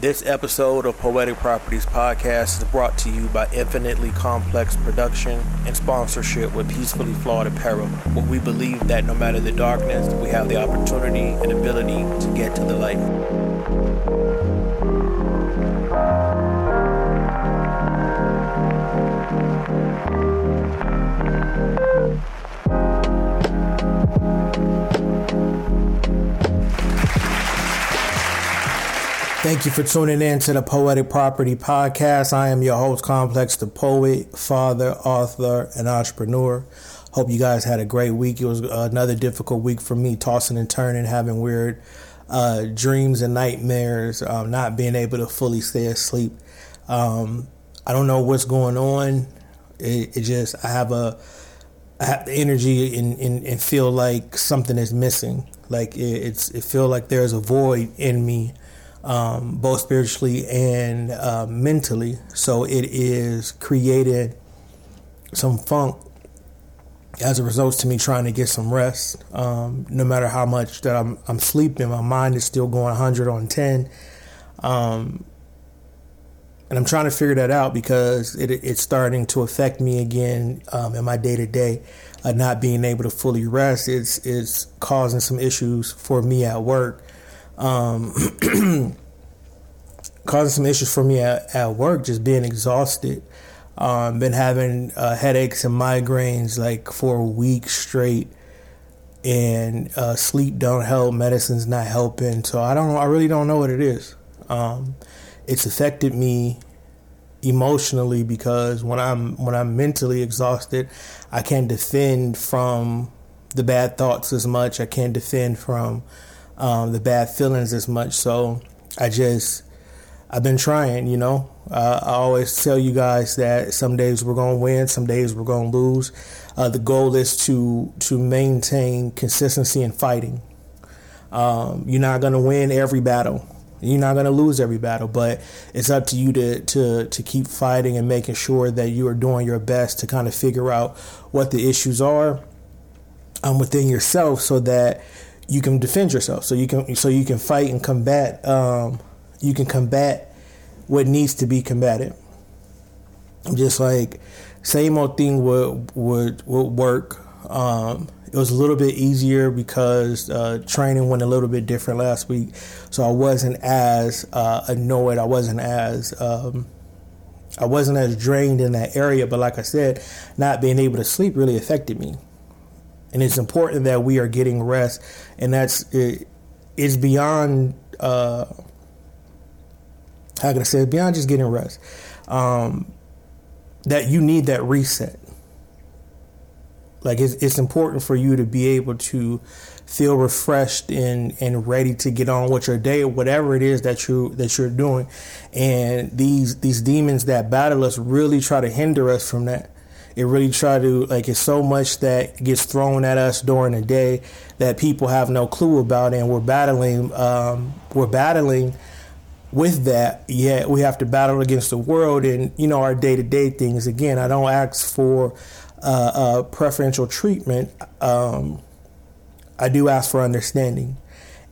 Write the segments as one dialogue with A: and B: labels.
A: This episode of Poetic Properties Podcast is brought to you by Infinitely Complex Production and sponsorship with Peacefully Flawed Apparel, where we believe that no matter the darkness, we have the opportunity and ability to get to the light. Thank you for tuning in to the Poetic Property Podcast. I am your host, Complex, the poet, father, author, and entrepreneur. Hope you guys had a great week. It was another difficult week for me, tossing and turning, having weird uh, dreams and nightmares, um, not being able to fully stay asleep. Um, I don't know what's going on. It, it, just I have a I have the energy and, and, and feel like something is missing. Like it, it's it feel like there's a void in me um, both spiritually and uh, mentally. So it is created some funk as a result to me trying to get some rest. Um, no matter how much that I'm, I'm sleeping, my mind is still going 100 on 10. Um, and I'm trying to figure that out because it, it's starting to affect me again um, in my day to day. Not being able to fully rest, it's it's causing some issues for me at work um, causing some issues for me at, at work, just being exhausted. Um, been having uh, headaches and migraines like for a week straight, and uh, sleep don't help. Medicine's not helping, so I don't. I really don't know what it is. Um, it's affected me emotionally because when I'm when I'm mentally exhausted, I can't defend from the bad thoughts as much. I can't defend from um, the bad feelings as much. So I just I've been trying, you know. Uh, I always tell you guys that some days we're gonna win, some days we're gonna lose. Uh, the goal is to to maintain consistency in fighting. Um, you're not gonna win every battle. You're not gonna lose every battle, but it's up to you to to to keep fighting and making sure that you are doing your best to kind of figure out what the issues are um, within yourself, so that you can defend yourself. So you can so you can fight and combat. Um, you can combat what needs to be combated. Just like same old thing would would would work. Um, it was a little bit easier because uh, training went a little bit different last week, so I wasn't as uh, annoyed. I wasn't as um, I wasn't as drained in that area. But like I said, not being able to sleep really affected me and it's important that we are getting rest, and that's it, it's beyond. Uh, how can I say it? Beyond just getting rest, um, that you need that reset. Like it's it's important for you to be able to feel refreshed and and ready to get on with your day, whatever it is that you that you're doing. And these these demons that battle us really try to hinder us from that it really try to like it's so much that gets thrown at us during the day that people have no clue about and we're battling um, we're battling with that yet we have to battle against the world and you know our day-to-day things. Again i don't ask for uh, uh, preferential treatment. Um, i do ask for understanding.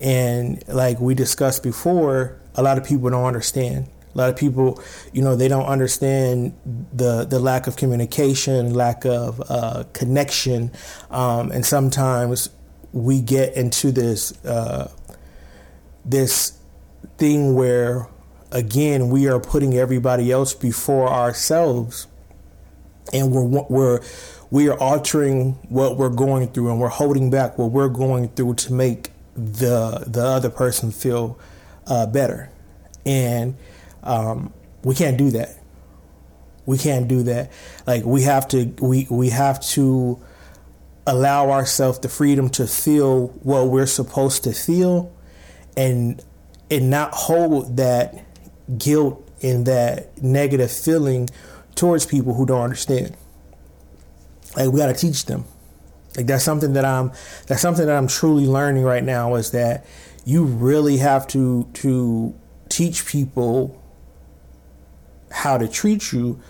A: And like we discussed before a lot of people don't understand a lot of people, you know, they don't understand the the lack of communication, lack of uh, connection, um, and sometimes we get into this uh, this thing where, again, we are putting everybody else before ourselves, and we're we're we are altering what we're going through, and we're holding back what we're going through to make the the other person feel uh, better, and um, we can't do that. We can't do that. Like we have to we we have to allow ourselves the freedom to feel what we're supposed to feel and and not hold that guilt and that negative feeling towards people who don't understand. Like we got to teach them. Like that's something that I'm that's something that I'm truly learning right now is that you really have to to teach people how to treat you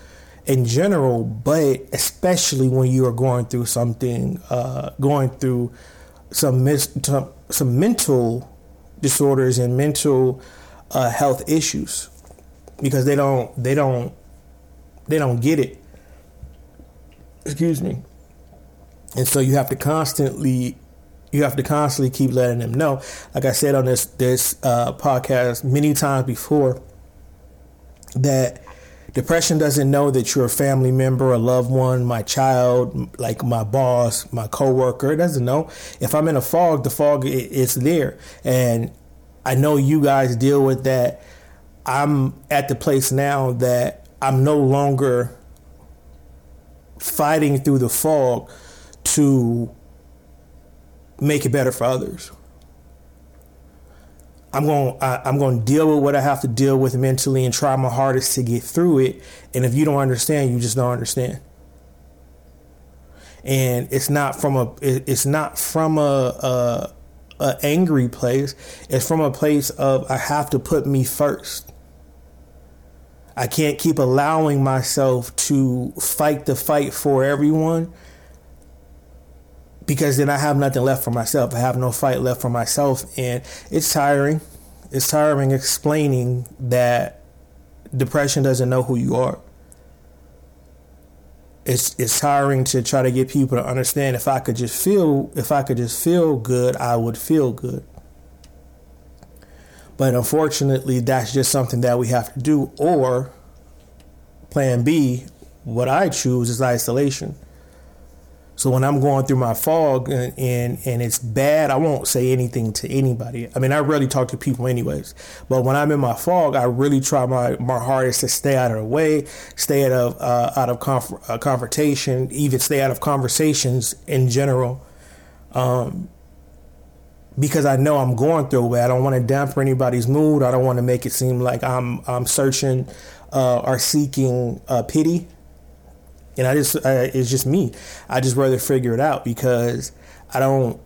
A: in general, but especially when you are going through something, uh, going through some mis- some mental disorders and mental uh, health issues because they don't they don't they don't get it. Excuse me. And so you have to constantly you have to constantly keep letting them know. Like I said on this this uh, podcast many times before, that depression doesn't know that you're a family member, a loved one, my child, like my boss, my coworker. It doesn't know. If I'm in a fog, the fog it's there, and I know you guys deal with that. I'm at the place now that I'm no longer fighting through the fog to make it better for others. I'm going I, am going to deal with what I have to deal with mentally and try my hardest to get through it. And if you don't understand, you just don't understand. And it's not from a it's not from a, a, a angry place. It's from a place of I have to put me first. I can't keep allowing myself to fight the fight for everyone because then I have nothing left for myself. I have no fight left for myself, and it's tiring. It's tiring explaining that depression doesn't know who you are. It's it's tiring to try to get people to understand if I could just feel if I could just feel good, I would feel good. But unfortunately, that's just something that we have to do. Or plan B, what I choose is isolation. So when I'm going through my fog and, and, and it's bad, I won't say anything to anybody. I mean, I rarely talk to people anyways. But when I'm in my fog, I really try my, my hardest to stay out of the way, stay out of uh, out of conf- uh, confrontation, even stay out of conversations in general. Um, because I know I'm going through it. I don't want to dampen anybody's mood. I don't want to make it seem like I'm I'm searching uh, or seeking uh, pity and I just uh, it's just me. I just rather figure it out because I don't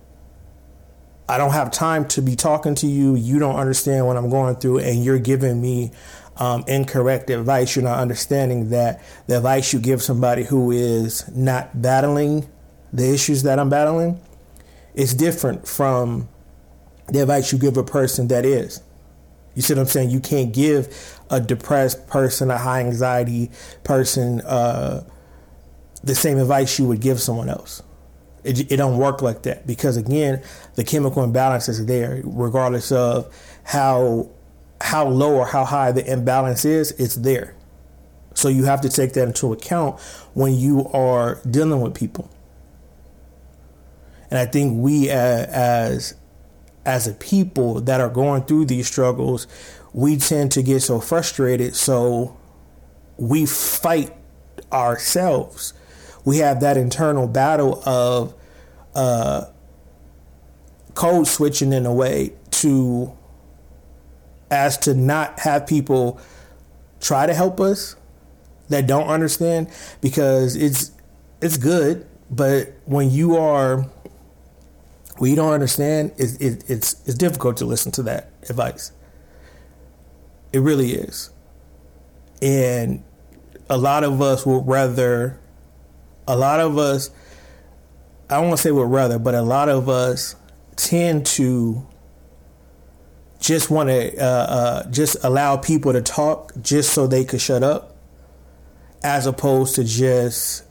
A: I don't have time to be talking to you. You don't understand what I'm going through, and you're giving me um, incorrect advice. You're not understanding that the advice you give somebody who is not battling the issues that I'm battling is different from the advice you give a person that is. You see what I'm saying? You can't give a depressed person, a high anxiety person, uh, the same advice you would give someone else. It, it don't work like that because again, the chemical imbalance is there, regardless of how how low or how high the imbalance is. It's there, so you have to take that into account when you are dealing with people. And I think we as as a people that are going through these struggles, we tend to get so frustrated, so we fight ourselves we have that internal battle of uh, code switching in a way to as to not have people try to help us that don't understand because it's it's good but when you are when you don't understand it, it, it's it's difficult to listen to that advice. It really is. And a lot of us would rather a lot of us, I to say would rather, but a lot of us tend to just want to uh, uh, just allow people to talk just so they could shut up, as opposed to just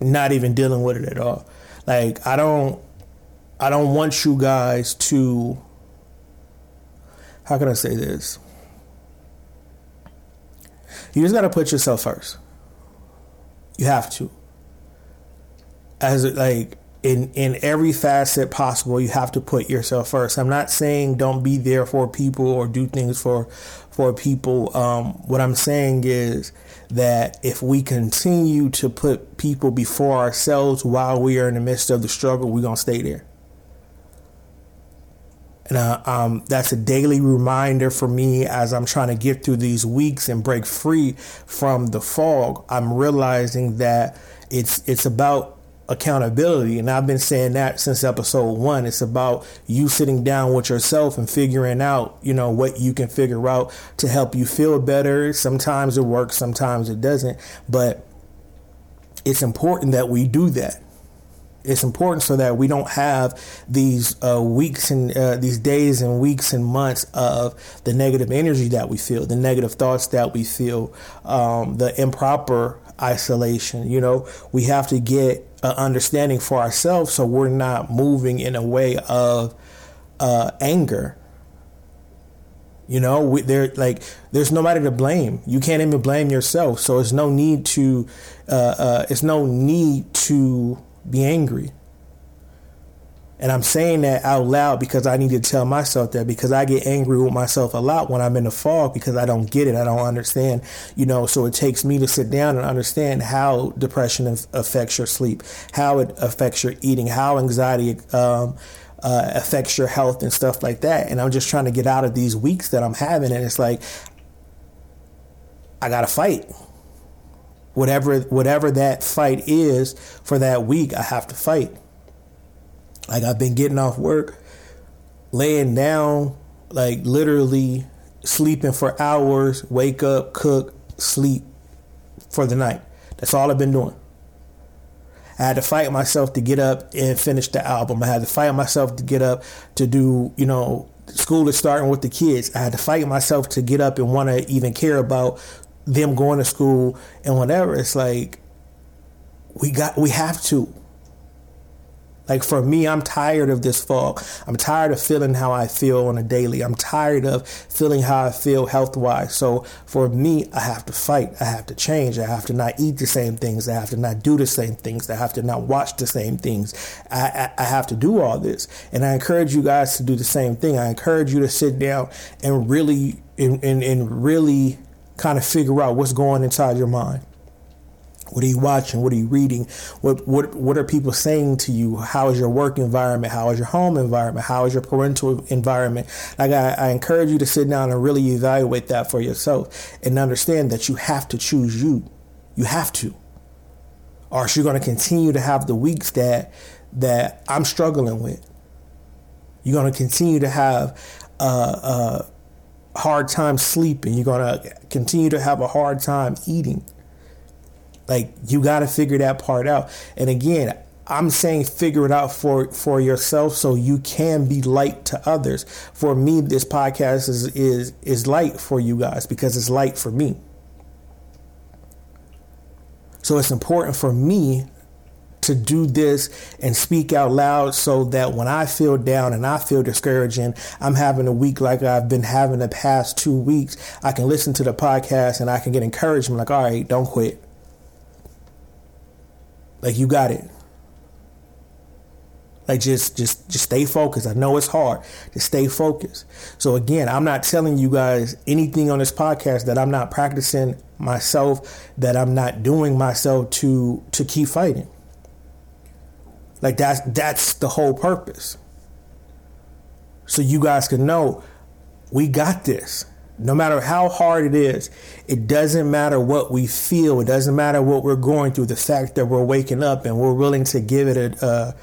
A: not even dealing with it at all. Like I don't, I don't want you guys to. How can I say this? You just got to put yourself first. You have to as like in in every facet possible you have to put yourself first. I'm not saying don't be there for people or do things for for people. Um, what i'm saying is that if we continue to put people before ourselves while we are in the midst of the struggle we're going to stay there. And uh, um, that's a daily reminder for me as I'm trying to get through these weeks and break free from the fog. I'm realizing that it's it's about accountability. And I've been saying that since episode one. It's about you sitting down with yourself and figuring out, you know, what you can figure out to help you feel better. Sometimes it works, sometimes it doesn't. But it's important that we do that. It's important so that we don't have these uh, weeks and uh, these days and weeks and months of the negative energy that we feel, the negative thoughts that we feel, um, the improper isolation. You know, we have to get an understanding for ourselves so we're not moving in a way of uh, anger. You know, we, there like there's nobody to blame. You can't even blame yourself. So it's no need to, uh, uh, it's no need to be angry. And I'm saying that out loud because I need to tell myself that because I get angry with myself a lot when I'm in the fog because I don't get it. I don't understand, you know, so it takes me to sit down and understand how depression affects your sleep, how it affects your eating, how anxiety um, uh, affects your health and stuff like that. And I'm just trying to get out of these weeks that I'm having. And it's like, I got to fight whatever whatever that fight is for that week, I have to fight. Like I've been getting off work, laying down, like literally sleeping for hours, wake up, cook, sleep for the night. That's all I've been doing. I had to fight myself to get up and finish the album. I had to fight myself to get up to do, you know, school is starting with the kids. I had to fight myself to get up and want to even care about them going to school and whatever. It's like we got we have to. Like for me, I'm tired of this fog. I'm tired of feeling how I feel on a daily. I'm tired of feeling how I feel health wise. So for me, I have to fight. I have to change. I have to not eat the same things. I have to not do the same things. I have to not watch the same things. I, I, I have to do all this. And I encourage you guys to do the same thing. I encourage you to sit down and really and, and, and really kind of figure out what's going inside your mind. What are you watching? What are you reading? What what what are people saying to you? How is your work environment? How is your home environment? How is your parental environment? Like I, I encourage you to sit down and really evaluate that for yourself and understand that you have to choose you. You have to. Or you're going to continue to have the weeks that that I'm struggling with. You're going to continue to have uh, uh, hard time sleeping. You're going to continue to have a hard time eating. Like you got to figure that part out. And again, I'm saying figure it out for for yourself so you can be light to others. For me, this podcast is is is light for you guys because it's light for me. So it's important for me to do this and speak out loud so that when I feel down and I feel discouraging, I'm having a week like I've been having the past two weeks, I can listen to the podcast and I can get encouragement like, all right, don't quit. Like you got it. Like just just just stay focused. I know it's hard. Just stay focused. So again, I'm not telling you guys anything on this podcast that I'm not practicing myself, that I'm not doing myself to to keep fighting. Like that's that's the whole purpose. So you guys can know we got this. No matter how hard it is, it doesn't matter what we feel. It doesn't matter what we're going through. The fact that we're waking up and we're willing to give it a, a,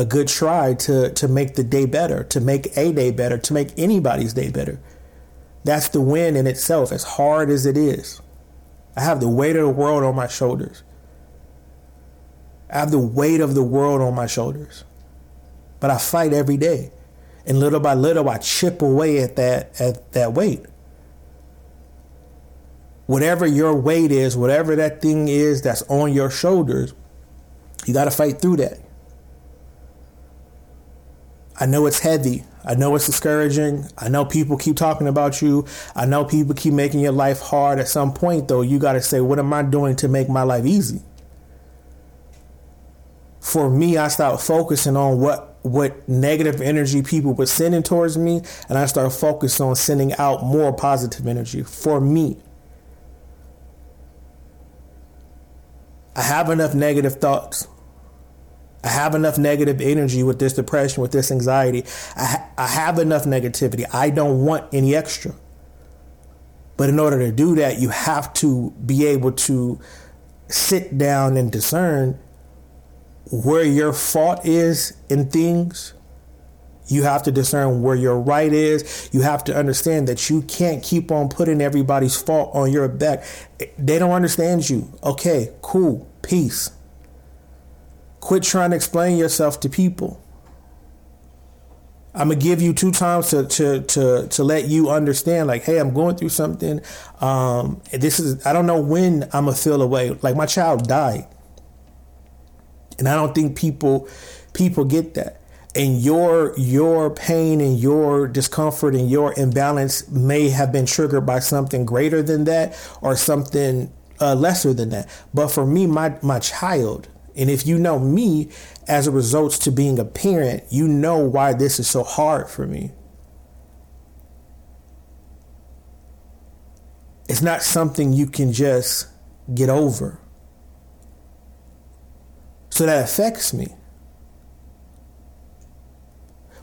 A: a good try to, to make the day better, to make a day better, to make anybody's day better. That's the win in itself, as hard as it is. I have the weight of the world on my shoulders. I have the weight of the world on my shoulders. But I fight every day. And little by little I chip away at that at that weight. Whatever your weight is, whatever that thing is that's on your shoulders, you got to fight through that. I know it's heavy. I know it's discouraging. I know people keep talking about you. I know people keep making your life hard. At some point, though, you got to say, what am I doing to make my life easy? for me, I stopped focusing on what what negative energy people were sending towards me, and I started focusing on sending out more positive energy for me. I have enough negative thoughts. I have enough negative energy with this depression, with this anxiety. I, ha- I have enough negativity. I don't want any extra. But in order to do that, you have to be able to sit down and discern where your fault is in things. You have to discern where your right is. You have to understand that you can't keep on putting everybody's fault on your back. They don't understand you. Okay, cool. Peace. Quit trying to explain yourself to people. I'm gonna give you two times to to to to let you understand, like, hey, I'm going through something. Um, this is I don't know when I'm gonna feel away. Like my child died, and I don't think people people get that. And your your pain and your discomfort and your imbalance may have been triggered by something greater than that or something uh, lesser than that. But for me, my my child, and if you know me as a result to being a parent, you know why this is so hard for me. It's not something you can just get over. So that affects me.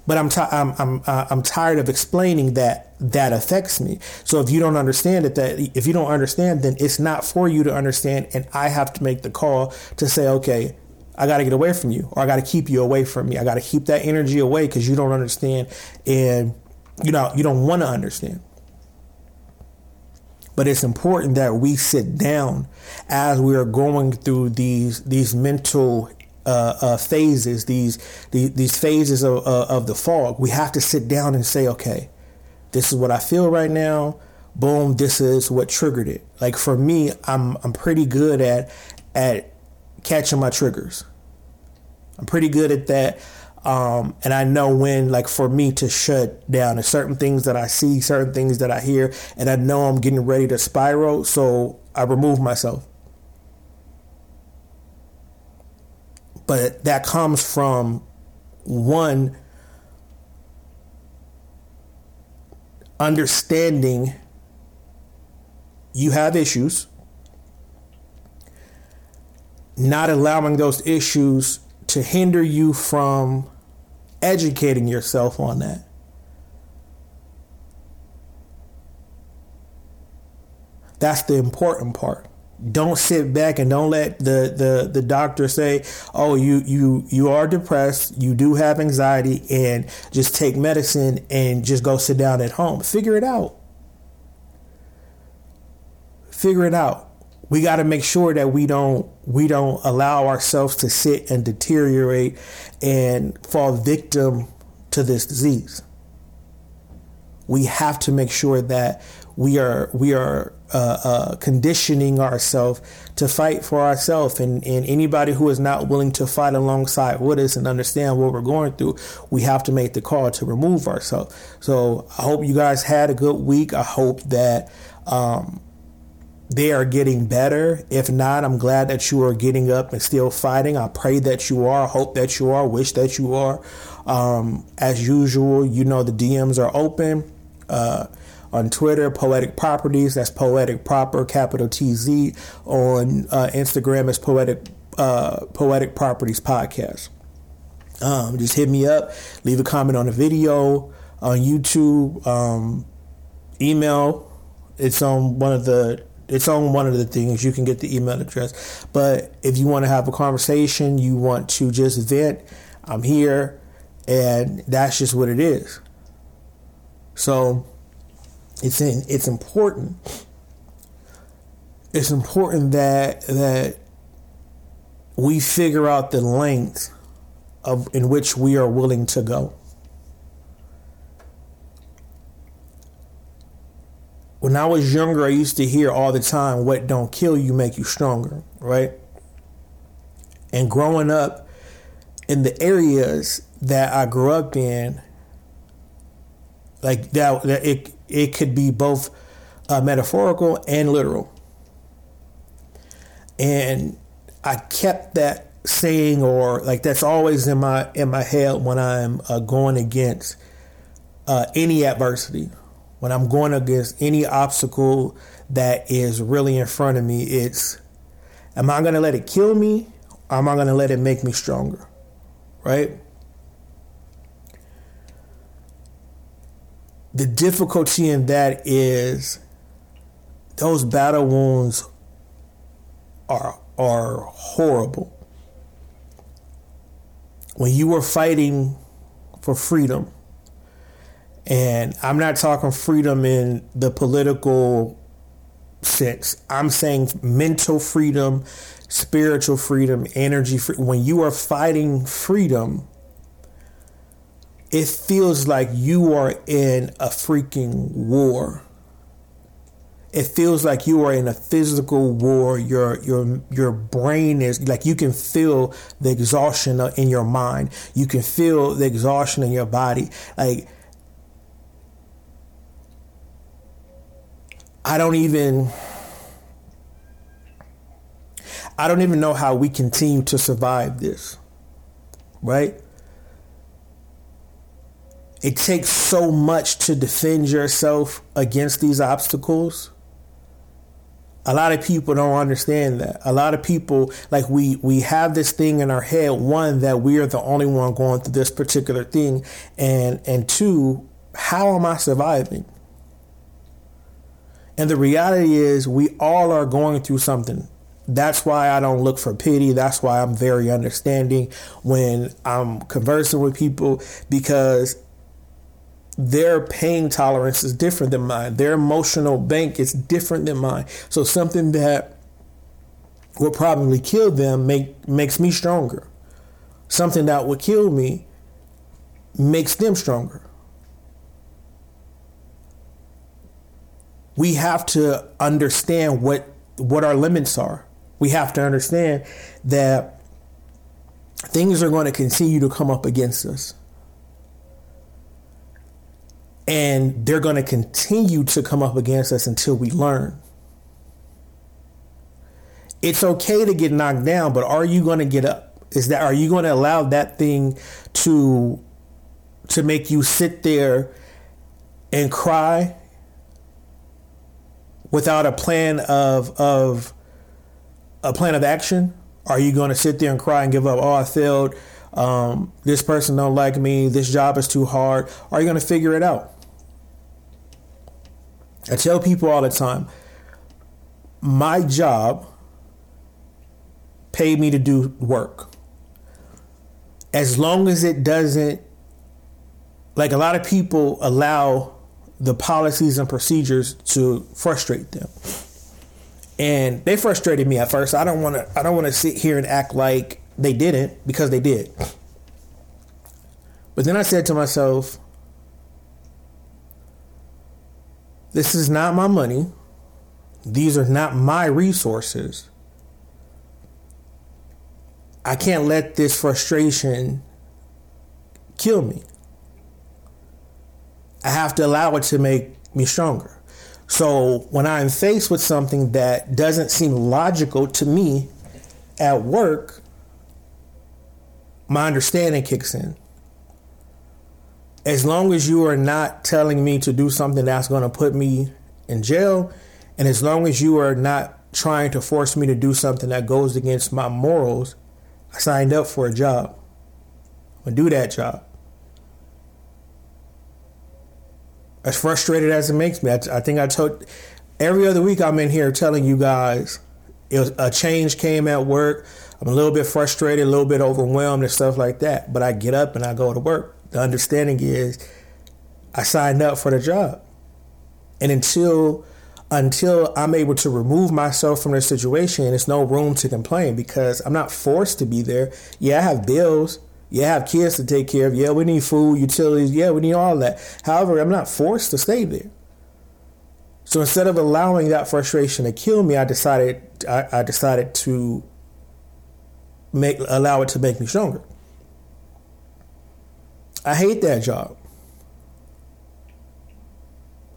A: But I'm, t- I'm, I'm, uh, I'm tired of explaining that that affects me. So if you don't understand it, that if you don't understand, then it's not for you to understand. And I have to make the call to say, okay, I got to get away from you or I got to keep you away from me. I got to keep that energy away because you don't understand and you know, you don't want to understand. But it's important that we sit down as we are going through these these mental uh, uh, phases, these, these, these phases of, uh, of the fog. We have to sit down and say, okay, this is what I feel right now. Boom, this is what triggered it. Like for me, I'm I'm pretty good at at catching my triggers. I'm pretty good at that. Um, and I know when, like, for me to shut down. There's certain things that I see, certain things that I hear, and I know I'm getting ready to spiral, so I remove myself. But that comes from one understanding you have issues not allowing those issues to hinder you from educating yourself on that. That's the important part. Don't sit back and don't let the, the, the doctor say, "Oh, you you you are depressed, you do have anxiety, and just take medicine and just go sit down at home." Figure it out. Figure it out we got to make sure that we don't we don't allow ourselves to sit and deteriorate and fall victim to this disease. We have to make sure that we are we are uh, uh, conditioning ourselves to fight for ourselves, and, and anybody who is not willing to fight alongside with us and understand what we're going through, we have to make the call to remove ourselves. So I hope you guys had a good week. I hope that. Um, they are getting better. If not, I'm glad that you are getting up and still fighting. I pray that you are, hope that you are, wish that you are. Um, as usual, you know the DMs are open. Uh, on Twitter, Poetic Properties, that's Poetic Proper, capital T Z. On uh, Instagram, it's Poetic uh, Poetic Properties Podcast. Um, just hit me up, leave a comment on the video on YouTube, um, email. It's on one of the it's on one of the things you can get the email address. But if you want to have a conversation, you want to just vent, I'm here, and that's just what it is. So it's in, it's important. It's important that that we figure out the length of in which we are willing to go. when I was younger, I used to hear all the time, what don't kill you make you stronger, right? And growing up in the areas that I grew up in, like that, that it, it could be both uh, metaphorical and literal. And I kept that saying, or like that's always in my in my head when I'm uh, going against uh, any adversity when I'm going against any obstacle that is really in front of me, it's am I going to let it kill me or am I going to let it make me stronger? Right? The difficulty in that is those battle wounds are are horrible. When you were fighting for freedom, and I'm not talking freedom in the political sense. I'm saying mental freedom, spiritual freedom, energy. When you are fighting freedom, it feels like you are in a freaking war. It feels like you are in a physical war. Your your your brain is like you can feel the exhaustion in your mind. You can feel the exhaustion in your body. Like I don't even I don't even know how we continue to survive this. Right? It takes so much to defend yourself against these obstacles. A lot of people don't understand that. A lot of people like we we have this thing in our head one that we are the only one going through this particular thing and and two, how am I surviving? And the reality is we all are going through something. That's why I don't look for pity. That's why I'm very understanding when I'm conversing with people because their pain tolerance is different than mine. Their emotional bank is different than mine. So something that will probably kill them make, makes me stronger. Something that would kill me makes them stronger. We have to understand what what our limits are. We have to understand that things are going to continue to come up against us and they're going to continue to come up against us until we learn. It's okay to get knocked down, but are you going to get up? Is that are you going to allow that thing to to make you sit there and cry without a plan of of a plan of action? Are you going to sit there and cry and give up? Oh, I failed. Um, this person don't like me. This job is too hard. Are you going to figure it out? I tell people all the time my job paid me to do work. As long as it doesn't, like a lot of people allow the policies and procedures to frustrate them. And they frustrated me at first. I don't want to I don't want to sit here and act like they didn't because they did. But then I said to myself, This is not my money. These are not my resources. I can't let this frustration kill me. I have to allow it to make me stronger. So when I'm faced with something that doesn't seem logical to me at work, my understanding kicks in as long as you are not telling me to do something that's going to put me in jail, and as long as you are not trying to force me to do something that goes against my morals, I signed up for a job. I'm going to do that job. As frustrated as it makes me, I, I think I told every other week I'm in here telling you guys was, a change came at work. I'm a little bit frustrated, a little bit overwhelmed, and stuff like that. But I get up and I go to work. The understanding is I signed up for the job. And until until I'm able to remove myself from the situation, there's no room to complain because I'm not forced to be there. Yeah, I have bills. Yeah, I have kids to take care of. Yeah, we need food, utilities. Yeah, we need all that. However, I'm not forced to stay there. So instead of allowing that frustration to kill me, I decided I, I decided to make allow it to make me stronger. I hate that job.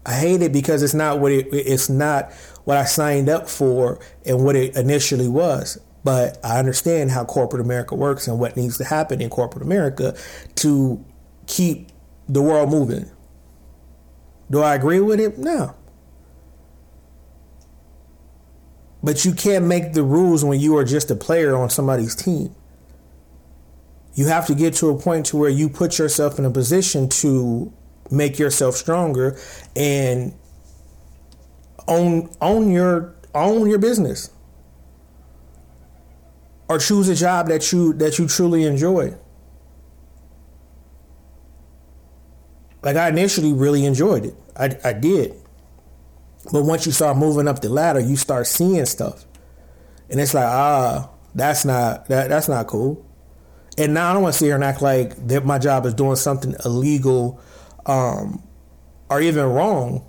A: I hate it because it's not what it, it's not what I signed up for and what it initially was. But I understand how corporate America works and what needs to happen in corporate America to keep the world moving. Do I agree with it? No. But you can't make the rules when you are just a player on somebody's team you have to get to a point to where you put yourself in a position to make yourself stronger and own own your own your business or choose a job that you that you truly enjoy like i initially really enjoyed it i, I did But once you start moving up the ladder, you start seeing stuff. And it's like, ah, that's not that that's not cool. And now I don't want to sit here and act like that my job is doing something illegal um, or even wrong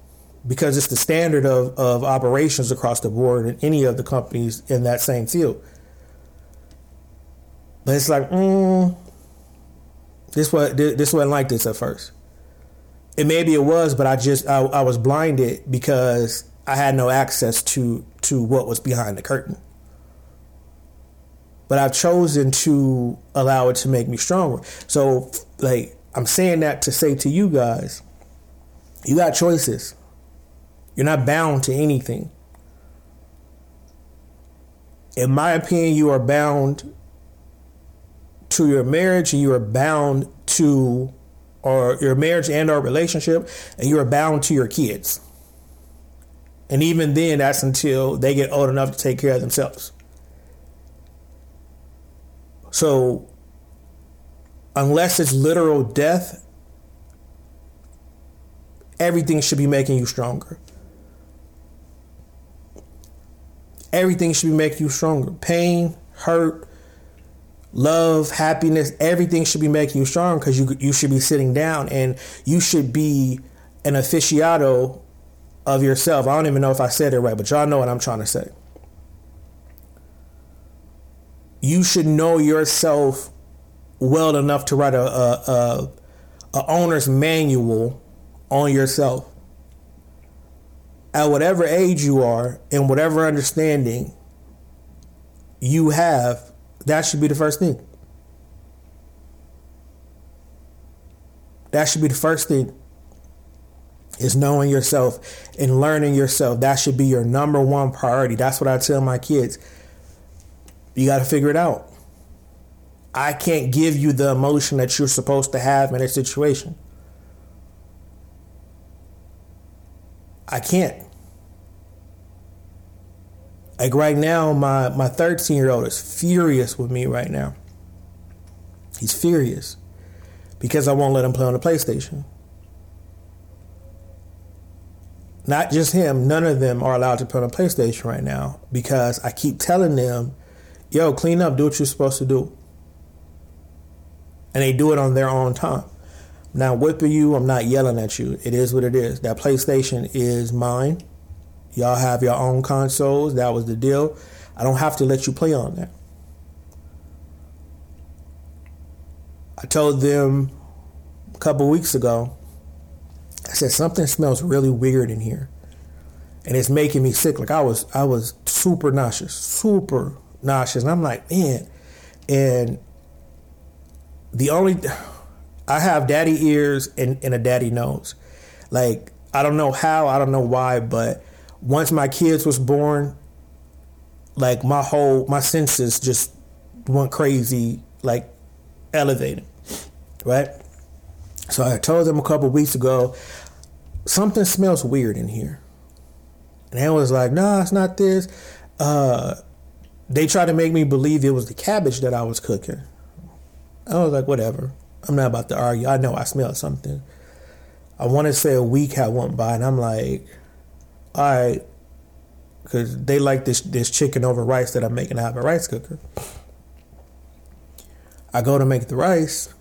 A: because it's the standard of, of operations across the board in any of the companies in that same field. But it's like, mm, this was this wasn't like this at first. And maybe it was, but I just I, I was blinded because I had no access to to what was behind the curtain. But I've chosen to allow it to make me stronger. So like I'm saying that to say to you guys, you got choices. You're not bound to anything. In my opinion, you are bound to your marriage and you are bound to or your marriage and our relationship and you are bound to your kids. And even then that's until they get old enough to take care of themselves. So unless it's literal death, everything should be making you stronger. Everything should be making you stronger. Pain, hurt, love, happiness, everything should be making you strong because you you should be sitting down and you should be an aficionado of yourself. I don't even know if I said it right, but y'all know what I'm trying to say. You should know yourself well enough to write a, a, a, a owner's manual on yourself at whatever age you are and whatever understanding you have, that should be the first thing. That should be the first thing. Is knowing yourself and learning yourself. That should be your number one priority. That's what I tell my kids. You got to figure it out. I can't give you the emotion that you're supposed to have in a situation. I can't. Like right now, my my 13 year old is furious with me right now. He's furious because I won't let him play on the PlayStation. Not just him, none of them are allowed to play on the PlayStation right now because I keep telling them, yo, clean up, do what you're supposed to do. And they do it on their own time. I'm not whipping you, I'm not yelling at you. It is what it is. That PlayStation is mine. Y'all have your own consoles. That was the deal. I don't have to let you play on that. I told them a couple weeks ago, I said something smells really weird in here. And it's making me sick. Like I was I was super nauseous, super nauseous. And I'm like, man. And the only I have daddy ears and, and a daddy nose. Like I don't know how, I don't know why, but once my kids was born, like my whole my senses just went crazy, like elevated, right? So I told them a couple weeks ago, something smells weird in here, and they was like, "Nah, it's not this." Uh, they tried to make me believe it was the cabbage that I was cooking. I was like, "Whatever." I'm not about to argue. I know I smelled something. I want to say a week had went by, and I'm like, all right, because they like this this chicken over rice that I'm making. I have a rice cooker. I go to make the rice,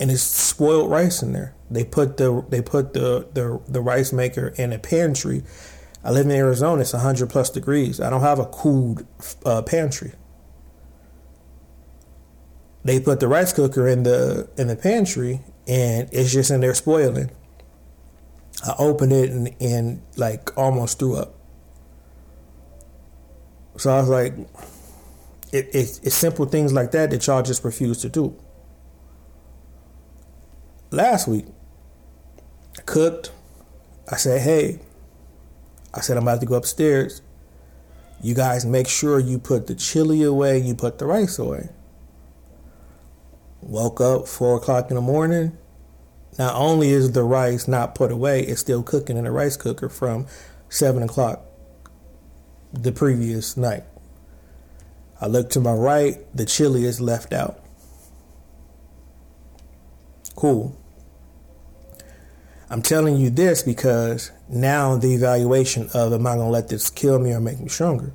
A: and it's spoiled rice in there. They put the they put the the, the rice maker in a pantry. I live in Arizona. It's 100 plus degrees. I don't have a cooled uh, pantry. They put the rice cooker in the in the pantry, and it's just in there spoiling. I opened it and, and like almost threw up. So I was like, it, it, it's simple things like that that y'all just refuse to do. Last week, I cooked. I said, hey, I said, I'm about to go upstairs. You guys make sure you put the chili away, you put the rice away. Woke up four o'clock in the morning. Not only is the rice not put away, it's still cooking in a rice cooker from seven o'clock the previous night. I look to my right, the chili is left out. Cool. I'm telling you this because now the evaluation of am I going to let this kill me or make me stronger?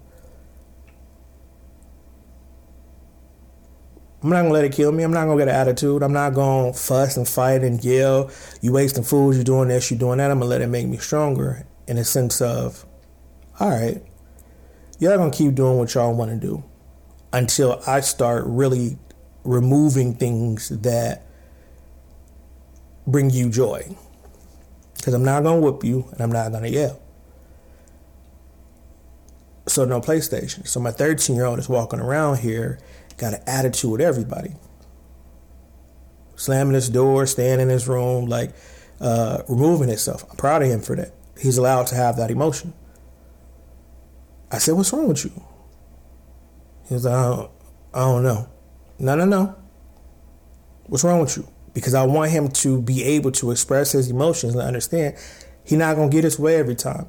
A: I'm not gonna let it kill me. I'm not gonna get an attitude. I'm not gonna fuss and fight and yell. You wasting food. You doing this. You doing that. I'm gonna let it make me stronger in a sense of, all right, y'all gonna keep doing what y'all want to do until I start really removing things that bring you joy. Because I'm not gonna whoop you and I'm not gonna yell. So no PlayStation. So my 13 year old is walking around here got an attitude with everybody. Slamming his door, staying in his room, like uh, removing himself. I'm proud of him for that. He's allowed to have that emotion. I said, What's wrong with you? He was like, I don't, I don't know. No, no, no. What's wrong with you? Because I want him to be able to express his emotions and understand he's not going to get his way every time.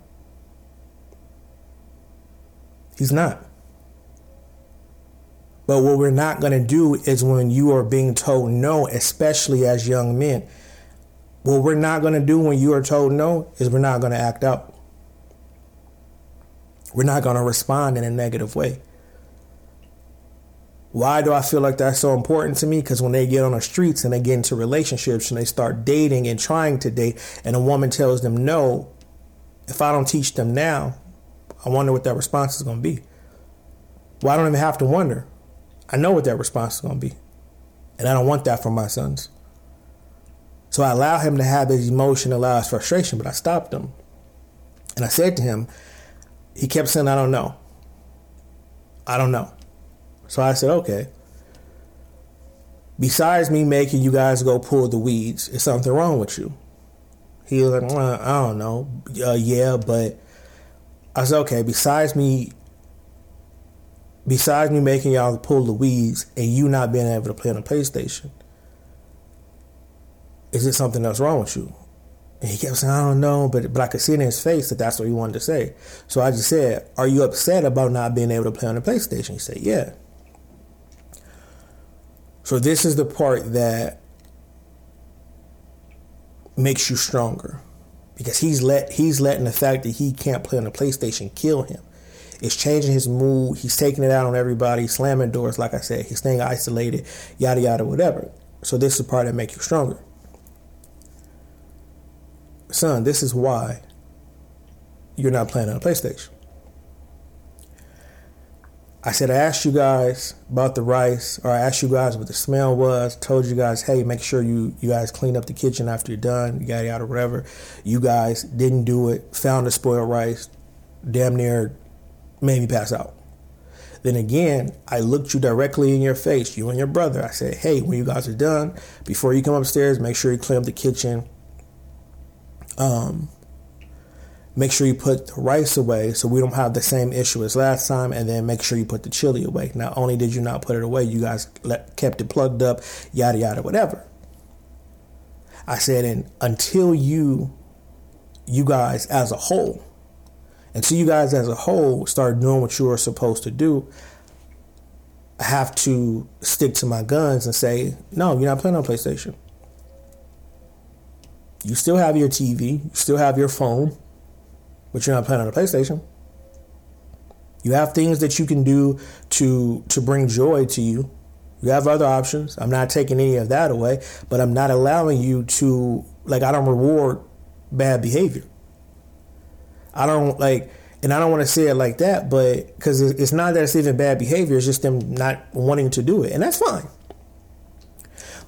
A: He's not. But what we're not going to do is when you are being told no, especially as young men, what we're not going to do when you are told no is we're not going to act out. We're not going to respond in a negative way. Why do I feel like that's so important to me? Because when they get on the streets and they get into relationships and they start dating and trying to date, and a woman tells them no, if I don't teach them now, I wonder what their response is going to be. Well, I don't even have to wonder. I know what that response is going to be. And I don't want that for my sons. So I allow him to have his emotion, allow his frustration, but I stopped him. And I said to him, he kept saying, I don't know. I don't know. So I said, okay. Besides me making you guys go pull the weeds, is something wrong with you? He was like, well, I don't know. Uh, yeah, but I said, okay, besides me besides me making y'all pull the weeds and you not being able to play on the PlayStation, is it something else wrong with you? And he kept saying, I don't know, but but I could see in his face that that's what he wanted to say. So I just said, Are you upset about not being able to play on the PlayStation? He said, Yeah. So this is the part that makes you stronger. Because he's let he's letting the fact that he can't play on the PlayStation kill him. It's changing his mood. He's taking it out on everybody, slamming doors, like I said. He's staying isolated, yada, yada, whatever. So this is the part that makes you stronger. Son, this is why you're not playing on a PlayStation. I said I asked you guys about the rice, or I asked you guys what the smell was. Told you guys, hey, make sure you you guys clean up the kitchen after you're done, you got out yada whatever. You guys didn't do it. Found the spoiled rice. Damn near made me pass out. Then again, I looked you directly in your face, you and your brother. I said, hey, when you guys are done, before you come upstairs, make sure you clean up the kitchen. Um, make sure you put the rice away so we don't have the same issue as last time. And then make sure you put the chili away. Not only did you not put it away, you guys let, kept it plugged up, yada, yada, whatever. I said, and until you, you guys as a whole, until you guys as a whole start doing what you are supposed to do, I have to stick to my guns and say, no, you're not playing on PlayStation. You still have your TV, you still have your phone, but you're not playing on a PlayStation. You have things that you can do to to bring joy to you. You have other options. I'm not taking any of that away, but I'm not allowing you to like I don't reward bad behavior. I don't like, and I don't want to say it like that, but because it's not that it's even bad behavior, it's just them not wanting to do it, and that's fine.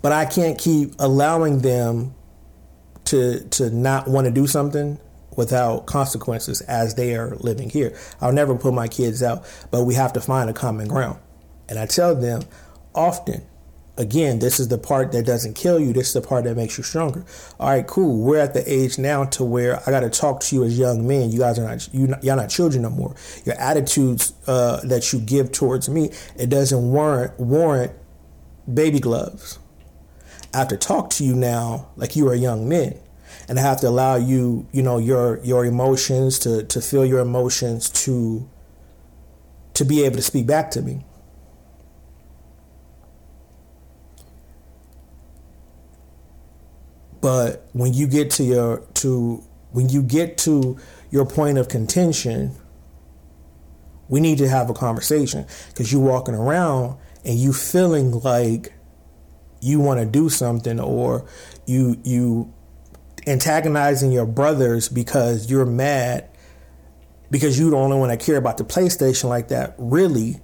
A: But I can't keep allowing them to to not want to do something without consequences as they are living here. I'll never put my kids out, but we have to find a common ground. And I tell them often, Again, this is the part that doesn't kill you. This is the part that makes you stronger. All right, cool. We're at the age now to where I got to talk to you as young men. You guys are not you y'all not children no more. Your attitudes uh, that you give towards me it doesn't warrant warrant baby gloves. I have to talk to you now like you are young men, and I have to allow you, you know, your your emotions to to feel your emotions to to be able to speak back to me. But when you get to your to when you get to your point of contention, we need to have a conversation because you're walking around and you feeling like you want to do something or you you antagonizing your brothers because you're mad because you're the only one that care about the PlayStation like that. Really,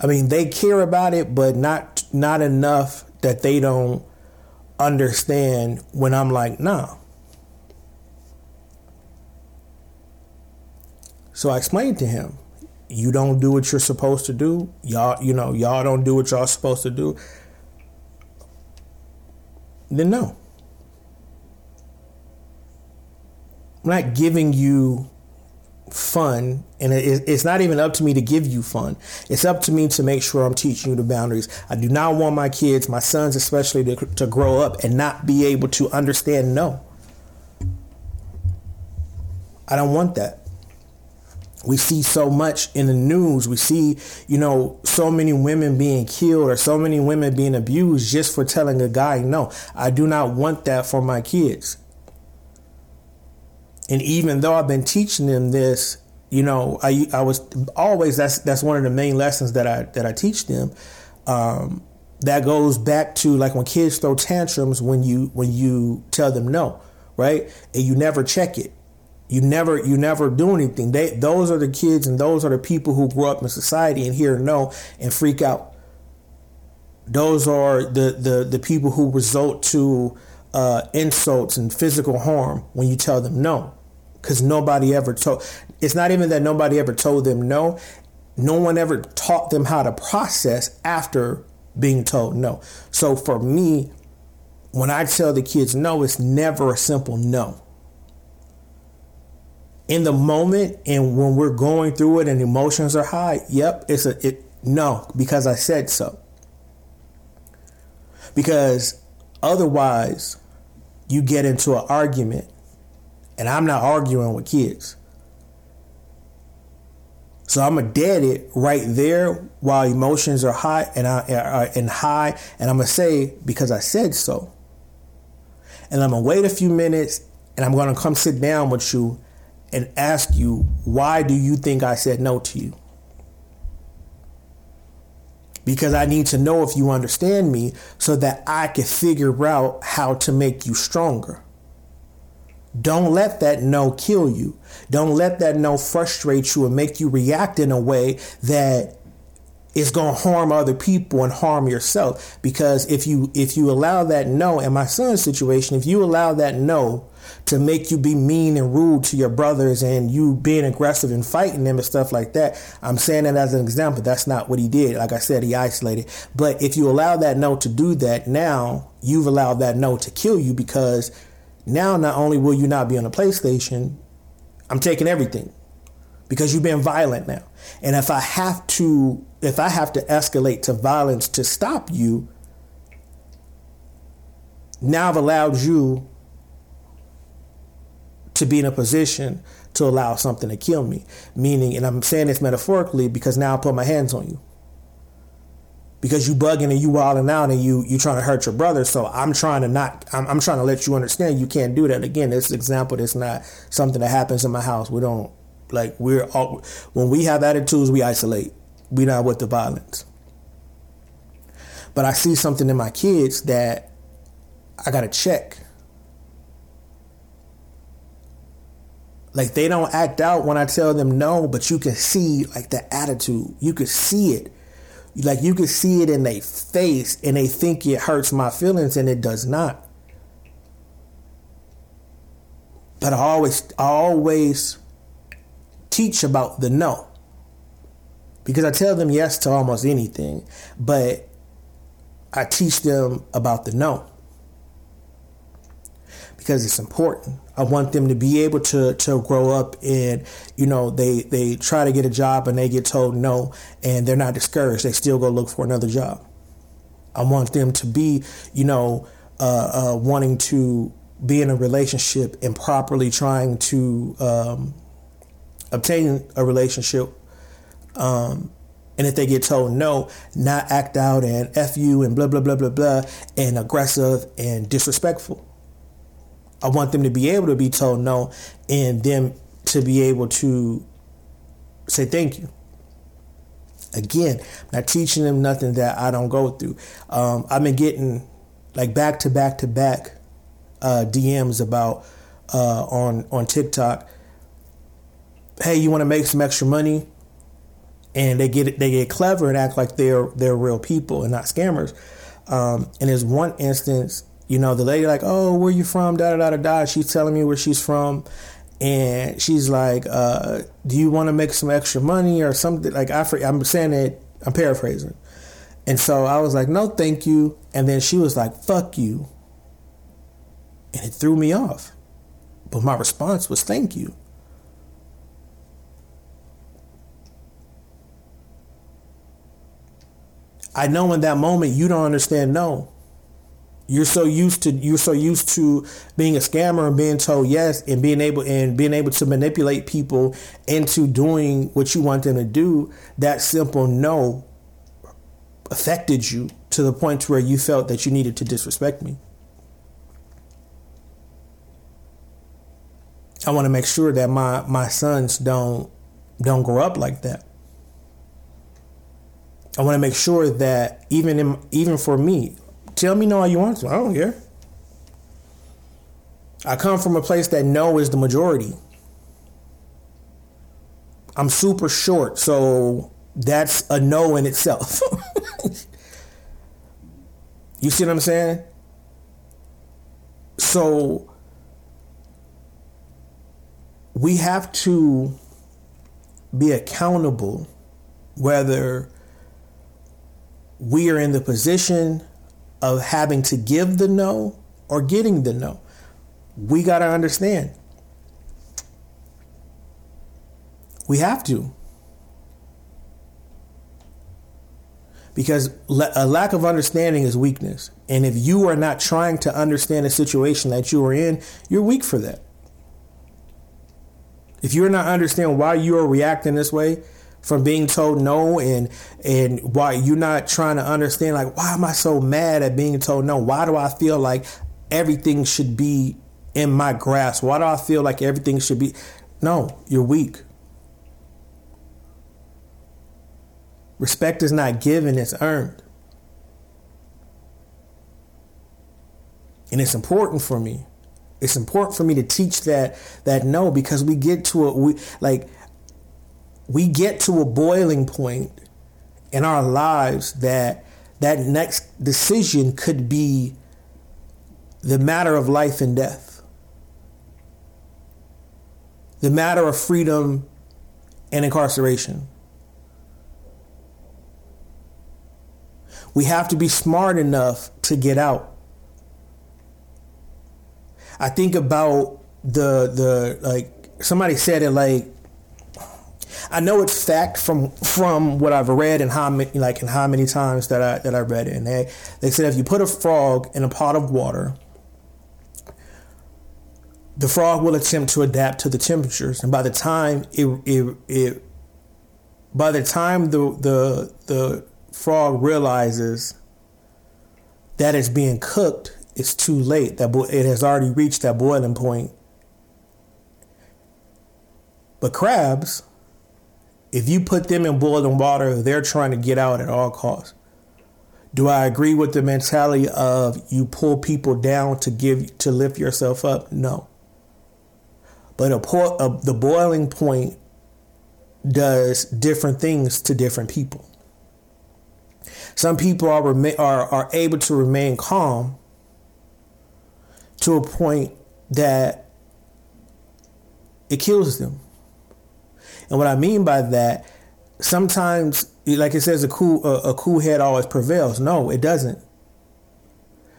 A: I mean, they care about it, but not not enough that they don't understand when I'm like, nah. So I explained to him, you don't do what you're supposed to do. Y'all, you know, y'all don't do what y'all supposed to do. Then no. I'm not giving you fun and it's not even up to me to give you fun. It's up to me to make sure i'm teaching you the boundaries. I do not want my kids my sons especially to, to grow up and not be able to understand no. I don't want that. We see so much in the news. We see you know so many women being killed or so many women being abused just for telling a guy no. I do not want that for my kids and even though I've been teaching them this, you know, I I was always that's that's one of the main lessons that I that I teach them. Um, that goes back to like when kids throw tantrums when you when you tell them no, right? And you never check it. You never you never do anything. They those are the kids and those are the people who grow up in society and hear no and freak out. Those are the the the people who result to uh, insults and physical harm when you tell them no because nobody ever told. It's not even that nobody ever told them no. No one ever taught them how to process after being told no. So for me, when I tell the kids no, it's never a simple no. In the moment and when we're going through it and emotions are high, yep, it's a it no because I said so. Because otherwise, you get into an argument and I'm not arguing with kids. So I'm gonna dead it right there while emotions are high and I are and high, and I'm gonna say because I said so. And I'm gonna wait a few minutes, and I'm gonna come sit down with you and ask you why do you think I said no to you? Because I need to know if you understand me so that I can figure out how to make you stronger. Don't let that no kill you. Don't let that no frustrate you and make you react in a way that is going to harm other people and harm yourself. Because if you if you allow that no in my son's situation if you allow that no to make you be mean and rude to your brothers and you being aggressive and fighting them and stuff like that i'm saying that as an example. That's not what he did. Like i said he isolated. But if you allow that no to do that now you've allowed that no to kill you because now, not only will you not be on the PlayStation, I'm taking everything because you've been violent now. And if I have to, if I have to escalate to violence to stop you, now I've allowed you to be in a position to allow something to kill me. Meaning, and I'm saying this metaphorically because now I put my hands on you because you bugging and you wilding out and you you trying to hurt your brother. So I'm trying to not. I'm, I'm trying to let you understand you can't do that. Again, this example. That's not something that happens in my house. We don't like we're all when we have attitudes, we isolate. We're not with the violence. But I see something in my kids that I gotta check. Like they don't act out when I tell them no, but you can see like the attitude. You can see it like you can see it in their face and they think it hurts my feelings and it does not. But I always I always teach about the no. Because I tell them yes to almost anything, but I teach them about the no because it's important. I want them to be able to to grow up and you know they they try to get a job and they get told no and they're not discouraged. They still go look for another job. I want them to be you know uh, uh, wanting to be in a relationship and properly trying to um, obtain a relationship. Um, and if they get told no, not act out and F you and blah, blah, blah, blah, blah, and aggressive and disrespectful I want them to be able to be told no and them to be able to say thank you. Again, I'm not teaching them nothing that I don't go through. Um, I've been getting like back to back to back uh, DMs about uh, on on TikTok. Hey, you want to make some extra money? And they get they get clever and act like they're they're real people and not scammers. Um, and there's one instance, you know, the lady like, oh, where you from? Da da da da da. She's telling me where she's from, and she's like, uh, "Do you want to make some extra money or something?" Like I, I'm saying it, I'm paraphrasing, and so I was like, "No, thank you," and then she was like, "Fuck you," and it threw me off. But my response was, "Thank you." I know in that moment you don't understand no. You're so used to you're so used to being a scammer and being told yes and being able and being able to manipulate people into doing what you want them to do. That simple no affected you to the point where you felt that you needed to disrespect me. I want to make sure that my my sons don't don't grow up like that. I want to make sure that even in, even for me, Tell me no all you want to. I don't care. I come from a place that no is the majority. I'm super short, so that's a no in itself. you see what I'm saying? So we have to be accountable whether we are in the position of having to give the no or getting the no. We got to understand. We have to. Because a lack of understanding is weakness. And if you are not trying to understand a situation that you are in, you're weak for that. If you're not understanding why you are reacting this way, from being told no and and why you're not trying to understand like why am I so mad at being told no? Why do I feel like everything should be in my grasp? Why do I feel like everything should be No, you're weak. Respect is not given, it's earned. And it's important for me. It's important for me to teach that that no because we get to a we like we get to a boiling point in our lives that that next decision could be the matter of life and death, the matter of freedom and incarceration. We have to be smart enough to get out. I think about the the like somebody said it like I know it's fact from from what I've read and how many like and how many times that I that I read it. And they they said if you put a frog in a pot of water, the frog will attempt to adapt to the temperatures, and by the time it it, it by the time the the the frog realizes that it's being cooked, it's too late. That bo- it has already reached that boiling point. But crabs if you put them in boiling water, they're trying to get out at all costs. Do I agree with the mentality of you pull people down to give to lift yourself up? No. But a, a, the boiling point does different things to different people. Some people are, are are able to remain calm to a point that it kills them. And what I mean by that, sometimes, like it says, a cool a, a cool head always prevails. No, it doesn't.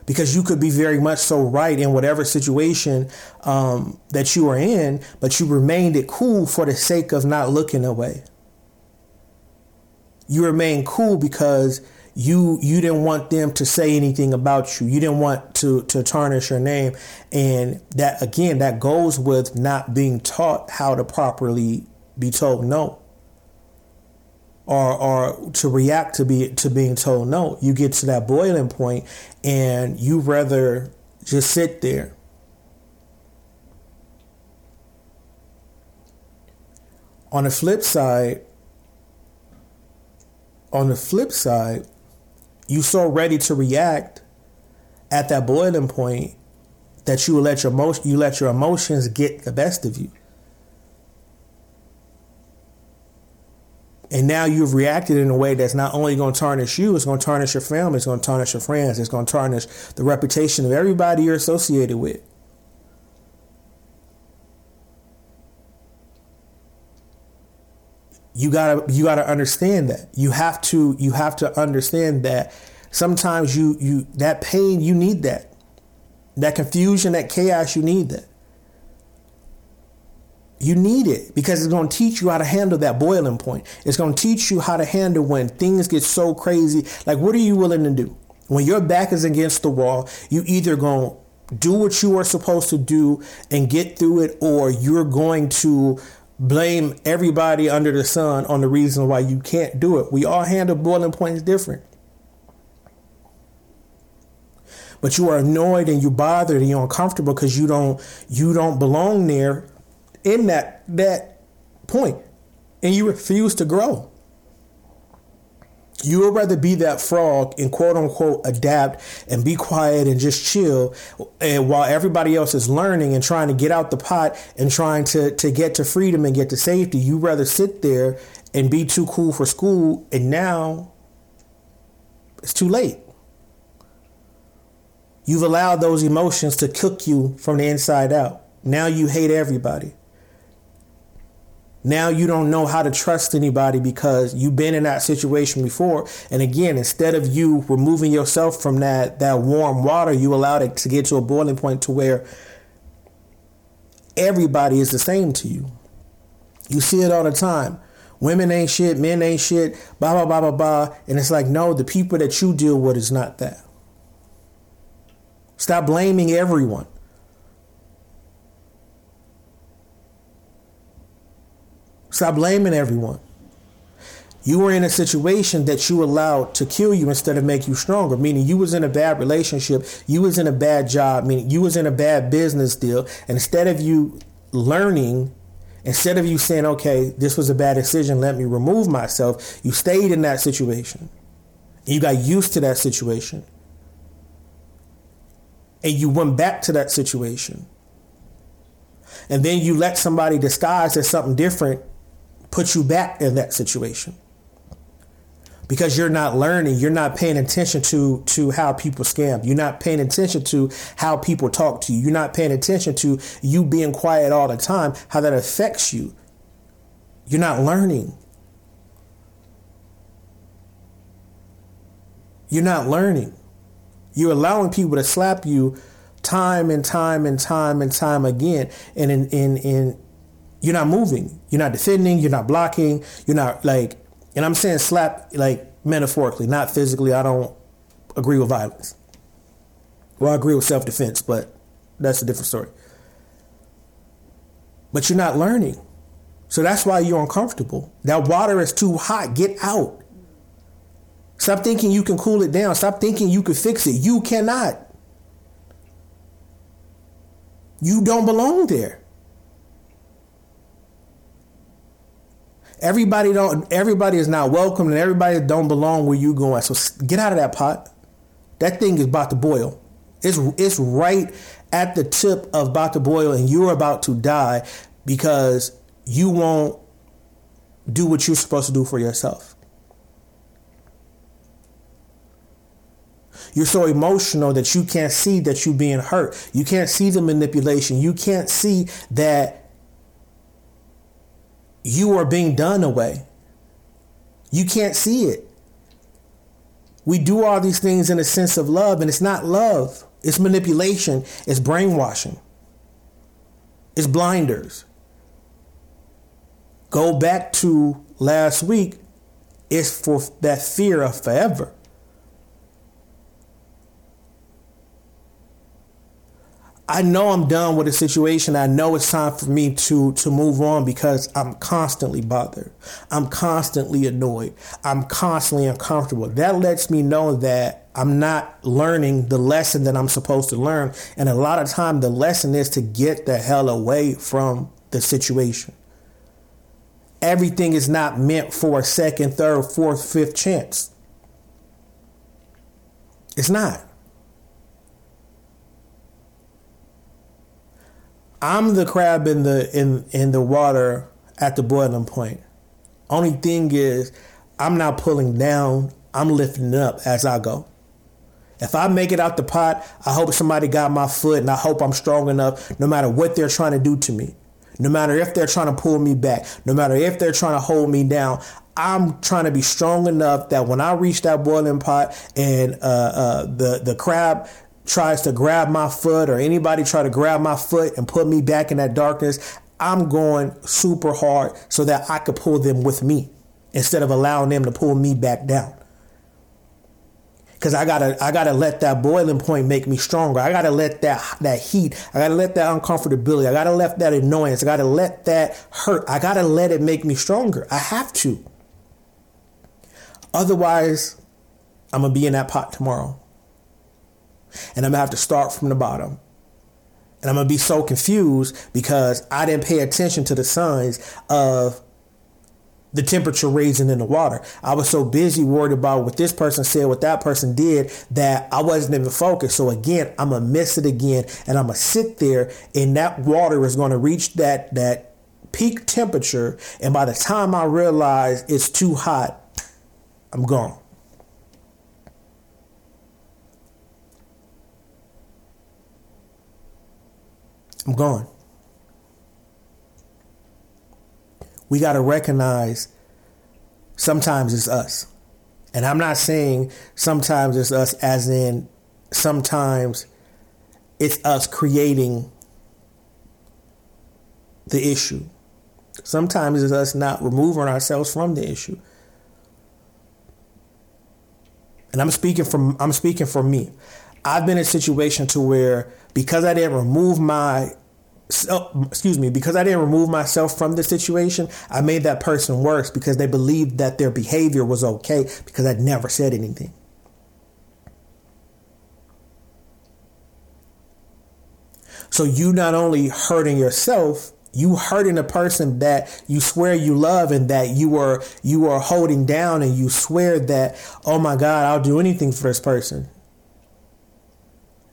A: Because you could be very much so right in whatever situation um, that you are in, but you remained it cool for the sake of not looking away. You remain cool because you you didn't want them to say anything about you. You didn't want to to tarnish your name, and that again that goes with not being taught how to properly be told no or or to react to be to being told no. You get to that boiling point and you rather just sit there. On the flip side, on the flip side, you so ready to react at that boiling point that you let your emotion, you let your emotions get the best of you. And now you've reacted in a way that's not only going to tarnish you, it's going to tarnish your family, it's going to tarnish your friends, it's going to tarnish the reputation of everybody you're associated with. You gotta you gotta understand that. You have to you have to understand that sometimes you you that pain you need that. That confusion, that chaos, you need that. You need it because it's going to teach you how to handle that boiling point. It's going to teach you how to handle when things get so crazy. Like, what are you willing to do? When your back is against the wall, you either going to do what you are supposed to do and get through it, or you're going to blame everybody under the sun on the reason why you can't do it. We all handle boiling points different. But you are annoyed and you're bothered and you're uncomfortable because you don't you don't belong there in that that point and you refuse to grow. You would rather be that frog and quote unquote adapt and be quiet and just chill and while everybody else is learning and trying to get out the pot and trying to, to get to freedom and get to safety. You rather sit there and be too cool for school and now it's too late. You've allowed those emotions to cook you from the inside out. Now you hate everybody. Now you don't know how to trust anybody because you've been in that situation before. And again, instead of you removing yourself from that, that warm water, you allowed it to get to a boiling point to where everybody is the same to you. You see it all the time. Women ain't shit, men ain't shit, blah, blah, blah, blah, blah. And it's like, no, the people that you deal with is not that. Stop blaming everyone. Stop blaming everyone. You were in a situation that you allowed to kill you instead of make you stronger, meaning you was in a bad relationship, you was in a bad job, meaning you was in a bad business deal. And instead of you learning, instead of you saying, okay, this was a bad decision, let me remove myself, you stayed in that situation. You got used to that situation. And you went back to that situation. And then you let somebody disguise as something different put you back in that situation. Because you're not learning you're not paying attention to to how people scam. You're not paying attention to how people talk to you. You're not paying attention to you being quiet all the time how that affects you. You're not learning. You're not learning. You're allowing people to slap you time and time and time and time again and in in in you're not moving. You're not defending. You're not blocking. You're not like, and I'm saying slap like metaphorically, not physically. I don't agree with violence. Well, I agree with self defense, but that's a different story. But you're not learning. So that's why you're uncomfortable. That water is too hot. Get out. Stop thinking you can cool it down. Stop thinking you can fix it. You cannot. You don't belong there. Everybody don't. Everybody is not welcome, and everybody don't belong where you going. So get out of that pot. That thing is about to boil. It's it's right at the tip of about to boil, and you're about to die because you won't do what you're supposed to do for yourself. You're so emotional that you can't see that you're being hurt. You can't see the manipulation. You can't see that you are being done away. You can't see it. We do all these things in a sense of love, and it's not love. It's manipulation. It's brainwashing. It's blinders. Go back to last week. It's for that fear of forever. I know I'm done with the situation. I know it's time for me to to move on because I'm constantly bothered. I'm constantly annoyed. I'm constantly uncomfortable. That lets me know that I'm not learning the lesson that I'm supposed to learn. And a lot of time the lesson is to get the hell away from the situation. everything is not meant for a second, third, fourth, fifth chance. It's not. I'm the crab in the in in the water at the boiling point. Only thing is, I'm not pulling down. I'm lifting up as I go. If I make it out the pot, I hope somebody got my foot and I hope I'm strong enough no matter what they're trying to do to me. No matter if they're trying to pull me back, no matter if they're trying to hold me down, I'm trying to be strong enough that when I reach that boiling pot and uh, uh, the the crab tries to grab my foot or anybody try to grab my foot and put me back in that darkness, I'm going super hard so that I could pull them with me instead of allowing them to pull me back down. Cause I gotta, I gotta let that boiling point make me stronger. I gotta let that that heat. I gotta let that uncomfortability. I gotta let that annoyance. I gotta let that hurt. I gotta let it make me stronger. I have to. Otherwise, I'm gonna be in that pot tomorrow, and I'm gonna have to start from the bottom. And I'm gonna be so confused because I didn't pay attention to the signs of the temperature raising in the water. I was so busy worried about what this person said, what that person did, that I wasn't even focused. So again, I'm gonna miss it again, and I'm gonna sit there, and that water is gonna reach that that peak temperature, and by the time I realize it's too hot, I'm gone. I'm gone. we got to recognize sometimes it's us. And I'm not saying sometimes it's us as in sometimes it's us creating the issue. Sometimes it's us not removing ourselves from the issue. And I'm speaking from I'm speaking for me. I've been in a situation to where because I didn't remove my excuse me, because I didn't remove myself from the situation, I made that person worse because they believed that their behavior was okay because I'd never said anything. So you not only hurting yourself, you hurting a person that you swear you love and that you are you are holding down and you swear that, oh my God, I'll do anything for this person.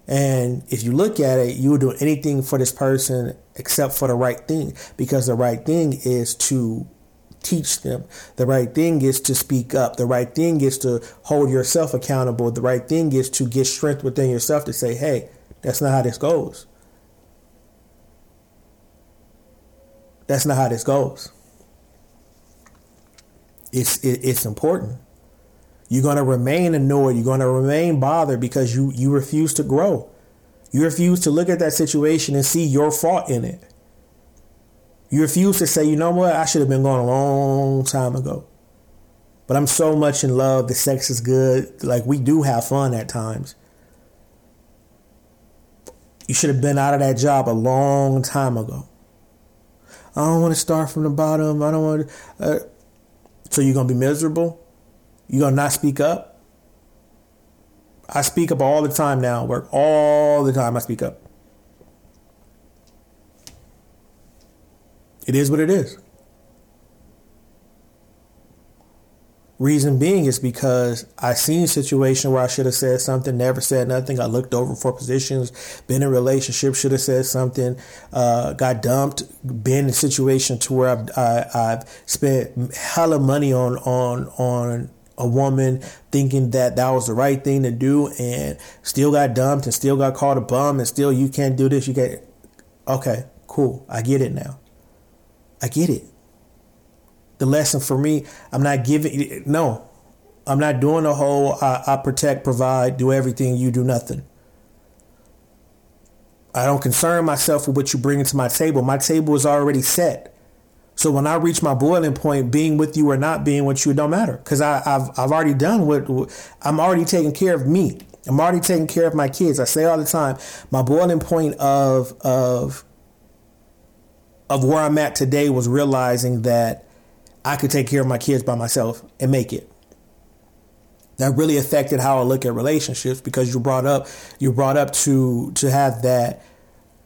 A: And if you look at it, you will do anything for this person except for the right thing because the right thing is to teach them. The right thing is to speak up. The right thing is to hold yourself accountable. The right thing is to get strength within yourself to say, hey, that's not how this goes. That's not how this goes. It's it, it's important. You're going to remain annoyed. You're going to remain bothered because you, you refuse to grow. You refuse to look at that situation and see your fault in it. You refuse to say, you know what, I should have been gone a long time ago. But I'm so much in love. The sex is good. Like, we do have fun at times. You should have been out of that job a long time ago. I don't want to start from the bottom. I don't want to. Uh, so you're going to be miserable? You gonna not speak up? I speak up all the time now. Work all the time. I speak up. It is what it is. Reason being is because I seen a situation where I should have said something, never said nothing. I looked over for positions, been in relationship, should have said something, uh, got dumped, been in a situation to where I've, I, have spent hella money on on on a woman thinking that that was the right thing to do and still got dumped and still got called a bum and still you can't do this you get okay cool i get it now. I get it. The lesson for me i'm not giving no i'm not doing the whole I, I protect provide do everything you do nothing. I don't concern myself with what you bring to my table. My table is already set so when I reach my boiling point, being with you or not being with you, don't matter because I've I've already done what I'm already taking care of me. I'm already taking care of my kids. I say all the time, my boiling point of of of where I'm at today was realizing that I could take care of my kids by myself and make it. That really affected how I look at relationships because you brought up you brought up to to have that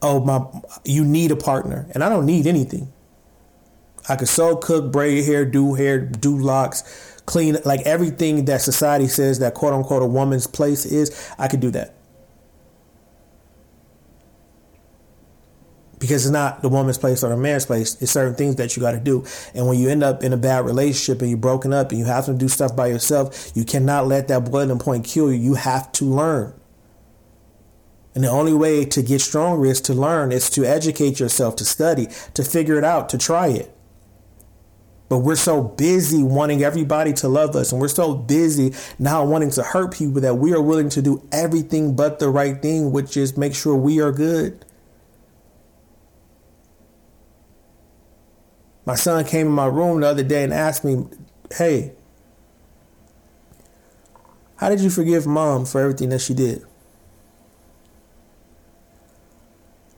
A: oh my you need a partner and I don't need anything. I could sew, cook, braid hair, do hair, do locks, clean, like everything that society says that quote unquote a woman's place is, I could do that. Because it's not the woman's place or the man's place. It's certain things that you got to do. And when you end up in a bad relationship and you're broken up and you have to do stuff by yourself, you cannot let that boiling point kill you. You have to learn. And the only way to get stronger is to learn, is to educate yourself, to study, to figure it out, to try it. But we're so busy wanting everybody to love us, and we're so busy now wanting to hurt people that we are willing to do everything but the right thing, which is make sure we are good. My son came in my room the other day and asked me, Hey, how did you forgive mom for everything that she did?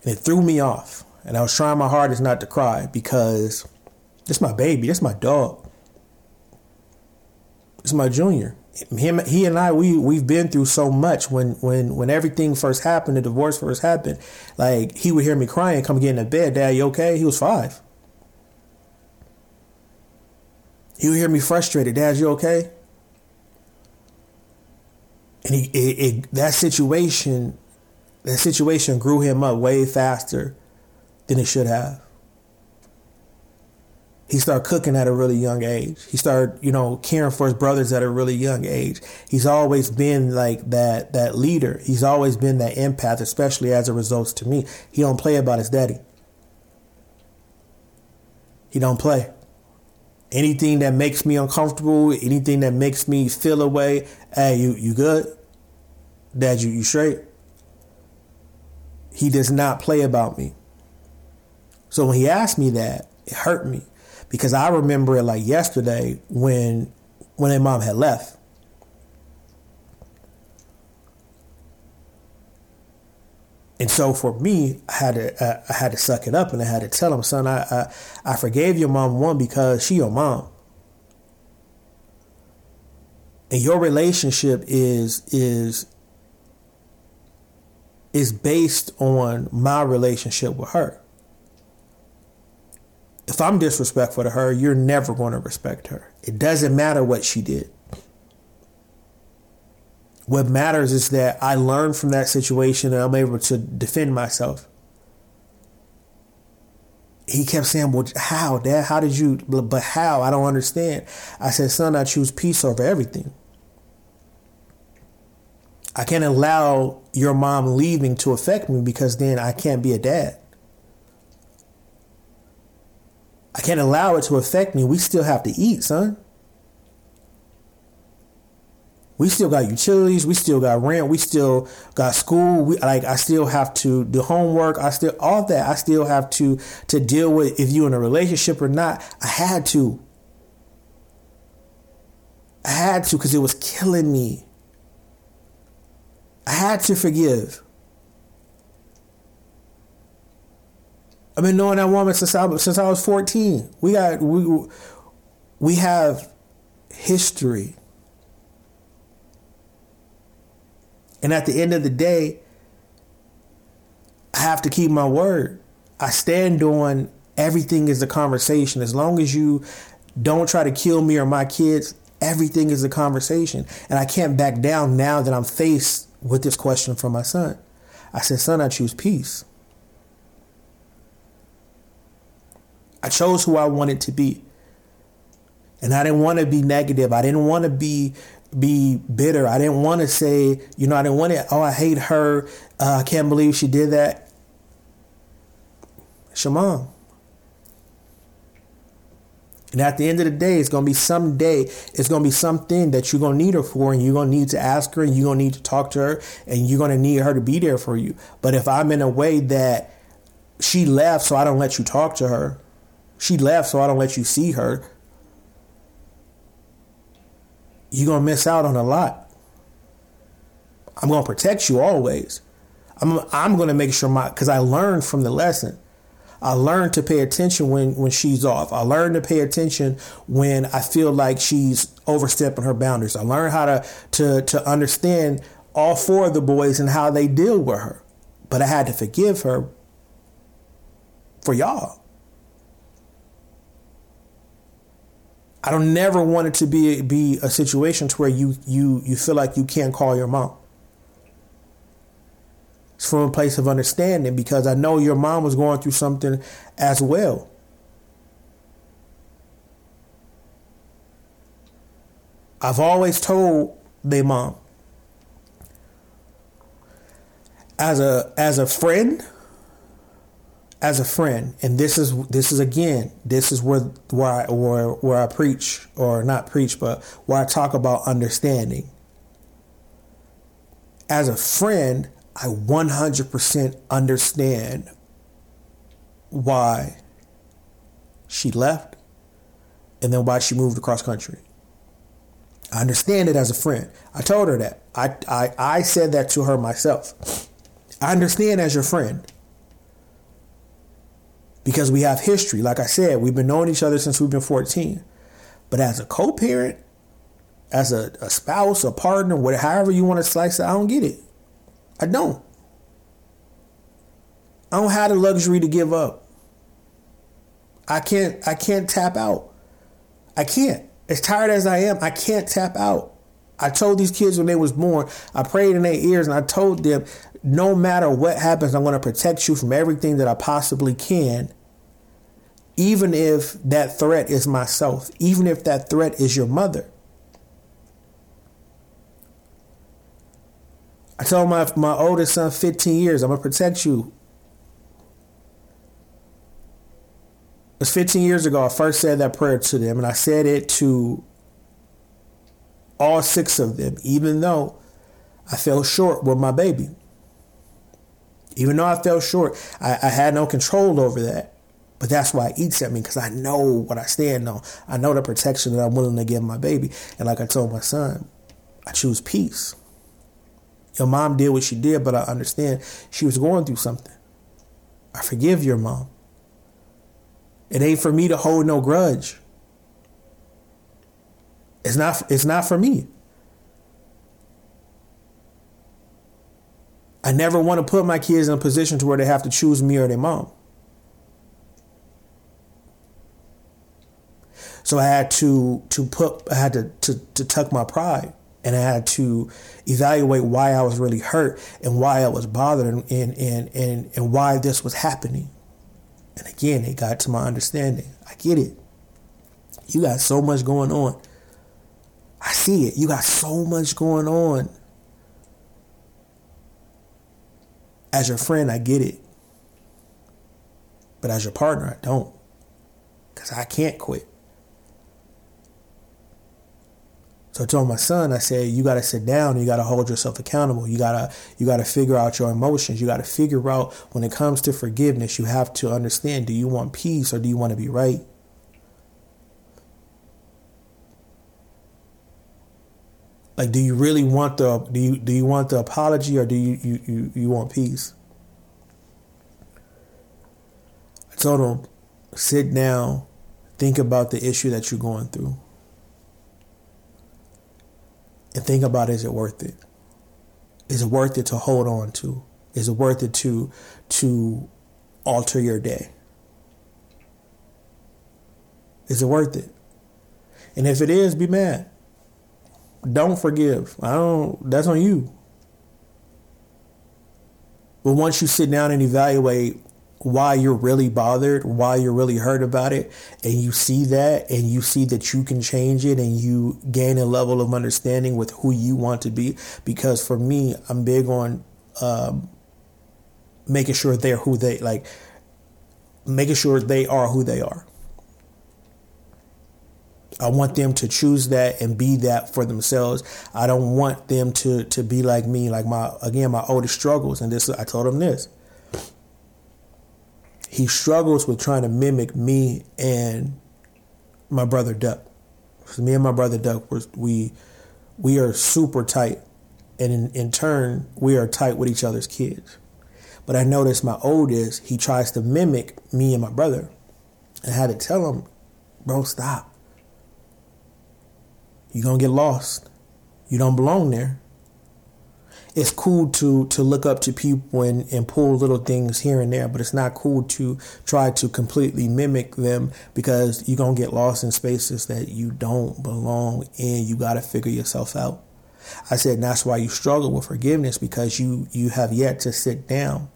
A: And it threw me off. And I was trying my hardest not to cry because it's my baby. That's my dog. It's my junior. Him, he and I, we we've been through so much. When when when everything first happened, the divorce first happened, like he would hear me crying, come get in the bed. Dad, you okay? He was five. He would hear me frustrated. Dad, you okay? And he, it, it, that situation that situation grew him up way faster than it should have. He started cooking at a really young age. He started, you know, caring for his brothers at a really young age. He's always been like that that leader. He's always been that empath, especially as it results to me. He don't play about his daddy. He don't play. Anything that makes me uncomfortable, anything that makes me feel away, hey, you you good? Dad, you you straight? He does not play about me. So when he asked me that, it hurt me because I remember it like yesterday when when their mom had left. And so for me, I had to I had to suck it up and I had to tell him, son, I, I I forgave your mom one because she your mom. And your relationship is is is based on my relationship with her. If I'm disrespectful to her, you're never going to respect her. It doesn't matter what she did. What matters is that I learned from that situation and I'm able to defend myself. He kept saying, Well, how, Dad? How did you? But how? I don't understand. I said, Son, I choose peace over everything. I can't allow your mom leaving to affect me because then I can't be a dad. I can't allow it to affect me. We still have to eat, son. We still got utilities. We still got rent. We still got school. We like I still have to do homework. I still all that. I still have to to deal with if you in a relationship or not. I had to. I had to because it was killing me. I had to forgive. I've been knowing that woman since I since I was 14. We got we we have history. And at the end of the day, I have to keep my word. I stand on everything is a conversation. As long as you don't try to kill me or my kids, everything is a conversation. And I can't back down now that I'm faced with this question from my son. I said, Son, I choose peace. I chose who I wanted to be. And I didn't want to be negative. I didn't want to be be bitter. I didn't want to say, you know, I didn't want to, oh, I hate her. Uh, I can't believe she did that. It's your mom. And at the end of the day, it's going to be some day, it's going to be something that you're going to need her for, and you're going to need to ask her, and you're going to need to talk to her, and you're going to need her to be there for you. But if I'm in a way that she left, so I don't let you talk to her, she left, so I don't let you see her, you're going to miss out on a lot. I'm going to protect you always. I'm, I'm going to make sure my, because I learned from the lesson. I learned to pay attention when, when she's off. I learned to pay attention when I feel like she's overstepping her boundaries. I learned how to, to, to understand all four of the boys and how they deal with her. But I had to forgive her for y'all. I don't never want it to be be a situation to where you you you feel like you can't call your mom. It's from a place of understanding because I know your mom was going through something as well. I've always told their mom as a as a friend as a friend, and this is this is again, this is where where I, where, where I preach or not preach, but where I talk about understanding. As a friend, I 100% understand why she left and then why she moved across country. I understand it as a friend. I told her that. I, I, I said that to her myself. I understand as your friend because we have history. Like I said, we've been knowing each other since we've been 14. But as a co parent, as a, a spouse, a partner, whatever, however you want to slice it, I don't get it. I don't. I don't have the luxury to give up. I can't I can't tap out. I can't. As tired as I am, I can't tap out. I told these kids when they was born, I prayed in their ears and I told them no matter what happens, I'm going to protect you from everything that I possibly can, even if that threat is myself, even if that threat is your mother. I told my, my oldest son, 15 years, I'm going to protect you. It was 15 years ago, I first said that prayer to them, and I said it to all six of them, even though I fell short with my baby. Even though I fell short, I, I had no control over that. But that's why it eats at me because I know what I stand on. I know the protection that I'm willing to give my baby. And like I told my son, I choose peace. Your mom did what she did, but I understand she was going through something. I forgive your mom. It ain't for me to hold no grudge. It's not it's not for me. I never want to put my kids in a position to where they have to choose me or their mom. So I had to to put I had to, to, to tuck my pride and I had to evaluate why I was really hurt and why I was bothered and and, and, and, and why this was happening. And again, it got to my understanding. I get it. You got so much going on. I see it. You got so much going on. As your friend, I get it. But as your partner, I don't. Because I can't quit. So I told my son, I said, you gotta sit down you gotta hold yourself accountable. You gotta you gotta figure out your emotions. You gotta figure out when it comes to forgiveness, you have to understand, do you want peace or do you want to be right? Like, do you really want the do you do you want the apology or do you you you, you want peace? I told him, sit down, think about the issue that you're going through, and think about is it worth it? Is it worth it to hold on to? Is it worth it to to alter your day? Is it worth it? And if it is, be mad don't forgive. I don't. That's on you. But once you sit down and evaluate why you're really bothered, why you're really hurt about it, and you see that and you see that you can change it and you gain a level of understanding with who you want to be. Because for me, I'm big on um, making sure they're who they like, making sure they are who they are. I want them to choose that and be that for themselves. I don't want them to to be like me, like my again my oldest struggles. And this I told him this. He struggles with trying to mimic me and my brother Duck. So me and my brother Duck we we are super tight, and in, in turn we are tight with each other's kids. But I noticed my oldest he tries to mimic me and my brother. I had to tell him, bro, stop you're going to get lost. You don't belong there. it's cool to to look up to people and, and pull little things here and there, but it's not cool to try to completely mimic them because you're gonna get lost in spaces that you don't belong in. You gotta figure yourself out. I said that's why you struggle with forgiveness because you you have yet to sit down.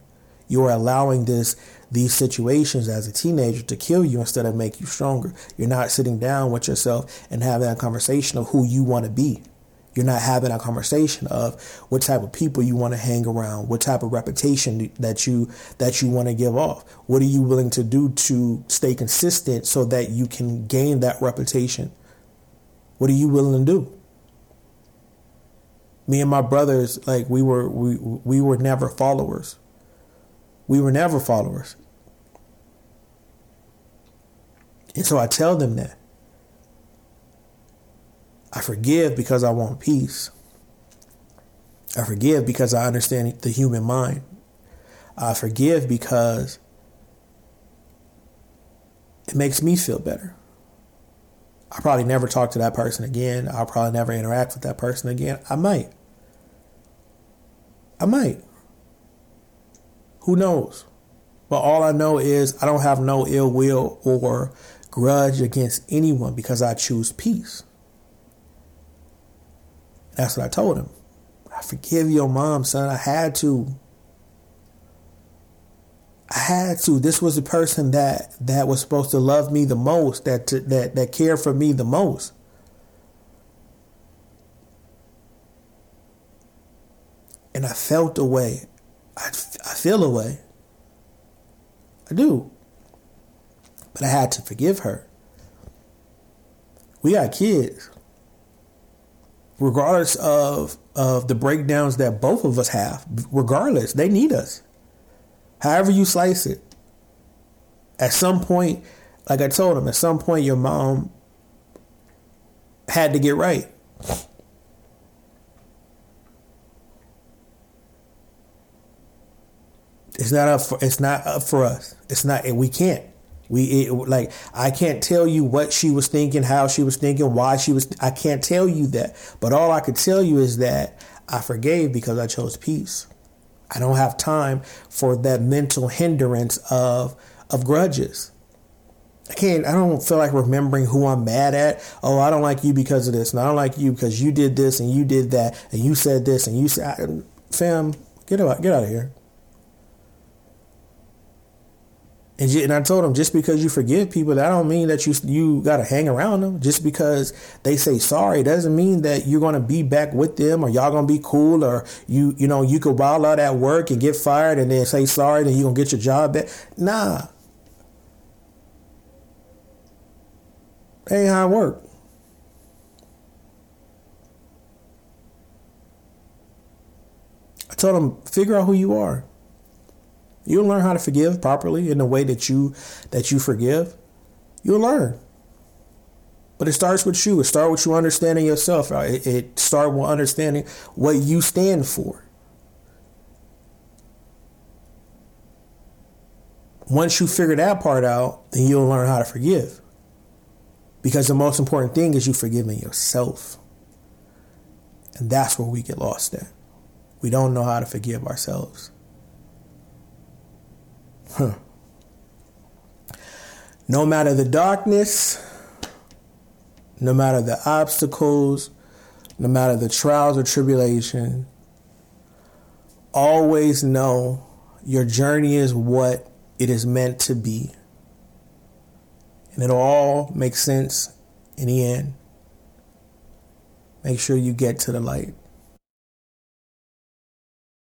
A: You're allowing this these situations as a teenager to kill you instead of make you stronger. You're not sitting down with yourself and having a conversation of who you want to be. You're not having a conversation of what type of people you want to hang around, what type of reputation that you that you want to give off. What are you willing to do to stay consistent so that you can gain that reputation? What are you willing to do? Me and my brothers, like we were we we were never followers. We were never followers. And so I tell them that. I forgive because I want peace. I forgive because I understand the human mind. I forgive because it makes me feel better. I probably never talk to that person again. I'll probably never interact with that person again. I might. I might. Who knows? But all I know is I don't have no ill will or grudge against anyone because I choose peace. That's what I told him. I forgive your mom, son. I had to. I had to. This was the person that that was supposed to love me the most, that that that cared for me the most. And I felt a way. I, I feel a way. I do. But I had to forgive her. We got kids regardless of of the breakdowns that both of us have, regardless, they need us. However you slice it. At some point, like I told him, at some point your mom had to get right. It's not up for it's not up for us. It's not we can't. We it, like I can't tell you what she was thinking, how she was thinking, why she was. I can't tell you that. But all I could tell you is that I forgave because I chose peace. I don't have time for that mental hindrance of of grudges. I can't. I don't feel like remembering who I'm mad at. Oh, I don't like you because of this, and I don't like you because you did this and you did that, and you said this and you said, "Fam, get out, get out of here." And, and I told him just because you forgive people, that don't mean that you you got to hang around them. Just because they say sorry doesn't mean that you're gonna be back with them or y'all gonna be cool or you you know you could wild out at work and get fired and then say sorry and you gonna get your job back. Nah, that ain't how it work. I told him figure out who you are. You'll learn how to forgive properly in the way that you that you forgive. You'll learn. But it starts with you. It starts with you understanding yourself. Uh, it, it starts with understanding what you stand for. Once you figure that part out, then you'll learn how to forgive. Because the most important thing is you forgiving yourself. And that's where we get lost at. We don't know how to forgive ourselves. Huh. No matter the darkness, no matter the obstacles, no matter the trials or tribulation, always know your journey is what it is meant to be. And it'll all make sense in the end. Make sure you get to the light.